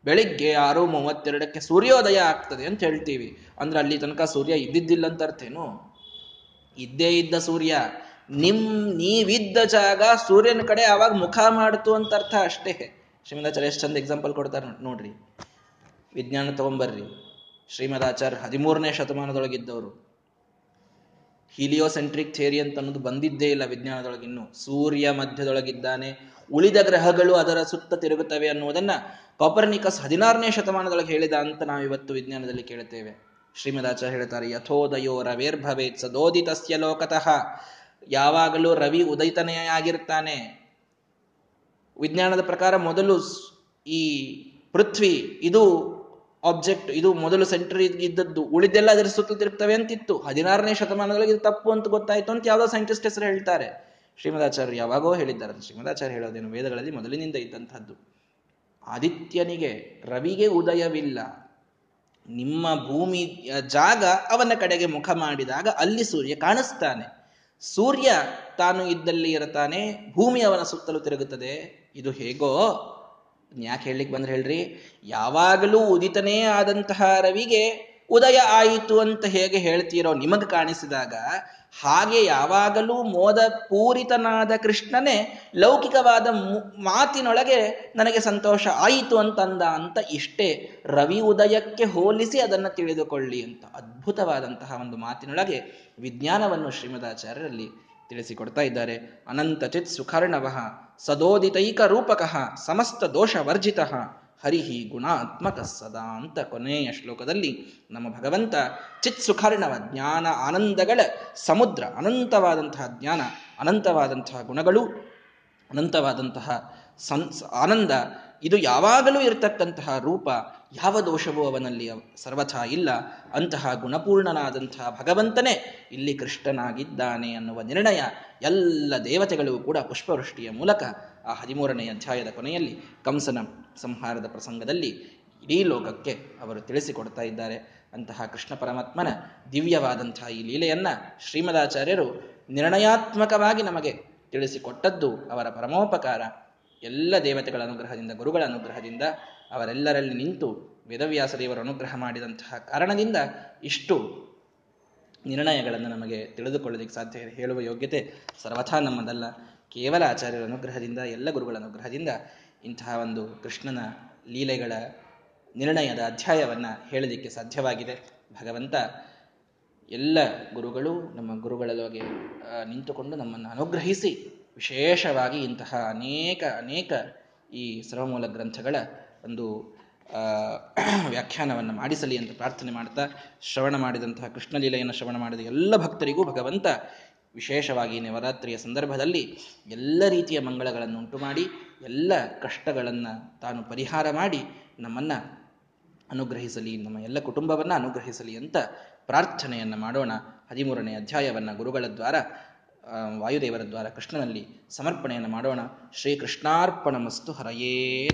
ಬೆಳಿಗ್ಗೆ ಆರು ಮೂವತ್ತೆರಡಕ್ಕೆ ಸೂರ್ಯೋದಯ ಆಗ್ತದೆ ಅಂತ ಹೇಳ್ತೀವಿ. ಅಂದ್ರೆ ಅಲ್ಲಿ ತನಕ ಸೂರ್ಯ ಇದ್ದಿದ್ದಿಲ್ಲ ಅಂತ ಅರ್ಥೇನು ಇದ್ದೇ ಇದ್ದ ಸೂರ್ಯ. ನಿಮ್, ನೀವಿದ್ದ ಜಾಗ ಸೂರ್ಯನ ಕಡೆ ಅವಾಗ ಮುಖ ಮಾಡ್ತು ಅಂತ ಅರ್ಥ ಅಷ್ಟೇ. ಶ್ರೀಮದಾಚಾರ್ಯ ಎಷ್ಟು ಚಂದ ಎಕ್ಸಾಂಪಲ್ ಕೊಡ್ತಾರೆ ನೋಡ್ರಿ. ವಿಜ್ಞಾನ ತಗೊಂಬರ್ರಿ. ಶ್ರೀಮದಾಚಾರ್ಯ ಹದಿಮೂರನೇ ಶತಮಾನದೊಳಗಿದ್ದವರು ಹೀಲಿಯೋಸೆಂಟ್ರಿಕ್ ಥಿಯರಿ ಅಂತ ಅನ್ನೋದು ಬಂದಿದ್ದೇ ಇಲ್ಲ ವಿಜ್ಞಾನದೊಳಗಿನ್ನು ಸೂರ್ಯ ಮಧ್ಯದೊಳಗಿದ್ದಾನೆ. ಉಳಿದ ಗ್ರಹಗಳು ಅದರ ಸುತ್ತ ತಿರುಗುತ್ತವೆ ಅನ್ನುವುದನ್ನ ಕಾಪರ್ನಿಕಸ್ ಹದಿನಾರನೇ ಶತಮಾನದೊಳಗೆ ಹೇಳಿದ ಅಂತ ನಾವು ಇವತ್ತು ವಿಜ್ಞಾನದಲ್ಲಿ ಕೇಳುತ್ತೇವೆ. ಶ್ರೀಮದಾಚ ಹೇಳ್ತಾರೆ, ಯಥೋದಯೋ ರವೇರ್ಭವೇತ್ ಸದೋದಿತಸ್ಯ ಲೋಕತಃ. ಯಾವಾಗಲೂ ರವಿ ಉದಯಿತನೇ ಆಗಿರ್ತಾನೆ. ವಿಜ್ಞಾನದ ಪ್ರಕಾರ ಮೊದಲು ಈ ಪೃಥ್ವಿ, ಇದು ಆಬ್ಜೆಕ್ಟ್ ಇದು ಮೊದಲು ಸೆಂಟರ್ ಇದ್ದದ್ದು, ಉಳಿದೆಲ್ಲ ಅದರ ಸುತ್ತಲೂ ತಿರುಗ್ತವೆ ಅಂತಿತ್ತು. ಹದಿನಾರನೇ ಶತಮಾನದೊಳಗೆ ಇದು ತಪ್ಪು ಅಂತ ಗೊತ್ತಾಯ್ತು ಅಂತ ಯಾವುದೋ ಸೈಂಟಿಸ್ಟ್ ಹೆಸರು ಹೇಳ್ತಾರೆ. ಶ್ರೀಮದಾಚಾರ್ಯ ಯಾವಾಗೋ ಹೇಳಿದ್ದಾರೆ. ಶ್ರೀಮದಾಚಾರ್ಯ ಹೇಳೋದೇನು ವೇದಗಳಲ್ಲಿ ಮೊದಲಿನಿಂದ ಇದ್ದಂಥದ್ದು ಆದಿತ್ಯನಿಗೆ ರವಿಗೆ ಉದಯವಿಲ್ಲ. ನಿಮ್ಮ ಭೂಮಿ ಜಾಗ ಅವನ ಕಡೆಗೆ ಮುಖ ಮಾಡಿದಾಗ ಅಲ್ಲಿ ಸೂರ್ಯ ಕಾಣಿಸ್ತಾನೆ. ಸೂರ್ಯ ತಾನು ಇದ್ದಲ್ಲಿ ಇರತಾನೆ, ಭೂಮಿ ಅವನ ಸುತ್ತಲೂ ತಿರುಗುತ್ತದೆ. ಇದು ಹೇಗೋ? ಯಾಕೆ ಹೇಳಲಿಕ್ಕೆ ಬಂದ್ರೆ ಹೇಳ್ರಿ. ಯಾವಾಗಲೂ ಉದಿತನೇ ಆದಂತಹ ರವಿಗೆ ಉದಯ ಆಯಿತು ಅಂತ ಹೇಗೆ ಹೇಳ್ತೀರೋ ನಿಮಗೆ ಕಾಣಿಸಿದಾಗ ಹಾಗೆ ಯಾವಾಗಲೂ ಮೋದ ಪೂರಿತನಾದ ಕೃಷ್ಣನೇ ಲೌಕಿಕವಾದ ಮಾತಿನೊಳಗೆ ನನಗೆ ಸಂತೋಷ ಆಯಿತು ಅಂತಂದ ಅಂತ ಇಷ್ಟೇ ರವಿ ಉದಯಕ್ಕೆ ಹೋಲಿಸಿ ಅದನ್ನು ತಿಳಿದುಕೊಳ್ಳಿ ಅಂತ ಅದ್ಭುತವಾದಂತಹ ಒಂದು ಮಾತಿನೊಳಗೆ ವಿಜ್ಞಾನವನ್ನು ಶ್ರೀಮದಾಚಾರ್ಯರಲ್ಲಿ ತಿಳಿಸಿಕೊಡ್ತಾ ಇದ್ದಾರೆ. ಅನಂತಚಿತ್ ಸುಖರ್ಣವಃ ಸದೋದಿತೈಕ ರೂಪಕಃ ಸಮಸ್ತ ದೋಷ ವರ್ಜಿತ ಹರಿಹಿ ಗುಣಾತ್ಮಕ ಸದಾ ಅಂತ ಕೊನೆಯ ಶ್ಲೋಕದಲ್ಲಿ ನಮ್ಮ ಭಗವಂತ ಚಿತ್ ಸುಖರ್ಣವ ಜ್ಞಾನ ಆನಂದಗಳ ಸಮುದ್ರ ಅನಂತವಾದಂತಹ ಜ್ಞಾನ, ಅನಂತವಾದಂತಹ ಗುಣಗಳು, ಅನಂತವಾದಂತಹ ಸನ್ ಆನಂದ, ಇದು ಯಾವಾಗಲೂ ಇರತಕ್ಕಂತಹ ರೂಪ, ಯಾವ ದೋಷವೂ ಅವನಲ್ಲಿ ಸರ್ವಥಾ ಇಲ್ಲ. ಅಂತಹ ಗುಣಪೂರ್ಣನಾದಂತಹ ಭಗವಂತನೇ ಇಲ್ಲಿ ಕೃಷ್ಣನಾಗಿದ್ದಾನೆ ಅನ್ನುವ ನಿರ್ಣಯ ಎಲ್ಲ ದೇವತೆಗಳಿಗೂ ಕೂಡ ಪುಷ್ಪವೃಷ್ಟಿಯ ಮೂಲಕ ಆ ಹದಿಮೂರನೇ ಅಧ್ಯಾಯದ ಕೊನೆಯಲ್ಲಿ ಕಂಸನ ಸಂಹಾರದ ಪ್ರಸಂಗದಲ್ಲಿ ಇಡೀ ಲೋಕಕ್ಕೆ ಅವರು ತಿಳಿಸಿಕೊಡ್ತಾ ಇದ್ದಾರೆ. ಅಂತಹ ಕೃಷ್ಣ ಪರಮಾತ್ಮನ ದಿವ್ಯವಾದಂತಹ ಈ ಲೀಲೆಯನ್ನ ಶ್ರೀಮದಾಚಾರ್ಯರು ನಿರ್ಣಯಾತ್ಮಕವಾಗಿ ನಮಗೆ ತಿಳಿಸಿಕೊಟ್ಟದ್ದು ಅವರ ಪರಮೋಪಕಾರ. ಎಲ್ಲ ದೇವತೆಗಳ ಅನುಗ್ರಹದಿಂದ, ಗುರುಗಳ ಅನುಗ್ರಹದಿಂದ ಅವರೆಲ್ಲರಲ್ಲಿ ನಿಂತು ವೇದವ್ಯಾಸ ದೇವರು ಅನುಗ್ರಹ ಮಾಡಿದಂತಹ ಕಾರಣದಿಂದ ಇಷ್ಟು ನಿರ್ಣಯಗಳನ್ನು ನಮಗೆ ತಿಳಿದುಕೊಳ್ಳಲಿಕ್ಕೆ ಸಾಧ್ಯ ಹೇಳುವ ಯೋಗ್ಯತೆ ಸರ್ವಥಾ ನಮ್ಮದಲ್ಲ. ಕೇವಲ ಆಚಾರ್ಯರ ಅನುಗ್ರಹದಿಂದ, ಎಲ್ಲ ಗುರುಗಳ ಅನುಗ್ರಹದಿಂದ ಇಂತಹ ಒಂದು ಕೃಷ್ಣನ ಲೀಲೆಗಳ ನಿರ್ಣಯದ ಅಧ್ಯಾಯವನ್ನು ಹೇಳಲಿಕ್ಕೆ ಸಾಧ್ಯವಾಗಿದೆ. ಭಗವಂತ ಎಲ್ಲ ಗುರುಗಳು ನಮ್ಮ ಗುರುಗಳೊಳಗೆ ನಿಂತುಕೊಂಡು ನಮ್ಮನ್ನು ಅನುಗ್ರಹಿಸಿ ವಿಶೇಷವಾಗಿ ಇಂತಹ ಅನೇಕ ಅನೇಕ ಈ ಸರ್ವಮೂಲ ಗ್ರಂಥಗಳ ಒಂದು ವ್ಯಾಖ್ಯಾನವನ್ನು ಮಾಡಿಸಲಿ ಅಂತ ಪ್ರಾರ್ಥನೆ ಮಾಡ್ತಾ ಶ್ರವಣ ಮಾಡಿದಂತಹ ಕೃಷ್ಣಲೀಲೆಯನ್ನು ಶ್ರವಣ ಮಾಡಿದ ಎಲ್ಲ ಭಕ್ತರಿಗೂ ಭಗವಂತ ವಿಶೇಷವಾಗಿ ನವರಾತ್ರಿಯ ಸಂದರ್ಭದಲ್ಲಿ ಎಲ್ಲ ರೀತಿಯ ಮಂಗಳಗಳನ್ನು ಉಂಟು ಮಾಡಿ, ಎಲ್ಲ ಕಷ್ಟಗಳನ್ನು ತಾನು ಪರಿಹಾರ ಮಾಡಿ ನಮ್ಮನ್ನು ಅನುಗ್ರಹಿಸಲಿ, ನಮ್ಮ ಎಲ್ಲ ಕುಟುಂಬವನ್ನು ಅನುಗ್ರಹಿಸಲಿ ಅಂತ ಪ್ರಾರ್ಥನೆಯನ್ನು ಮಾಡೋಣ. ಹದಿಮೂರನೇ ಅಧ್ಯಾಯವನ್ನು ಗುರುಗಳ ದ್ವಾರ ವಾಯುದೇವರ ದ್ವಾರ ಕೃಷ್ಣನಲ್ಲಿ ಸಮರ್ಪಣೆಯನ್ನು ಮಾಡೋಣ. ಶ್ರೀಕೃಷ್ಣಾರ್ಪಣ ಮಸ್ತು ಹರಯೇ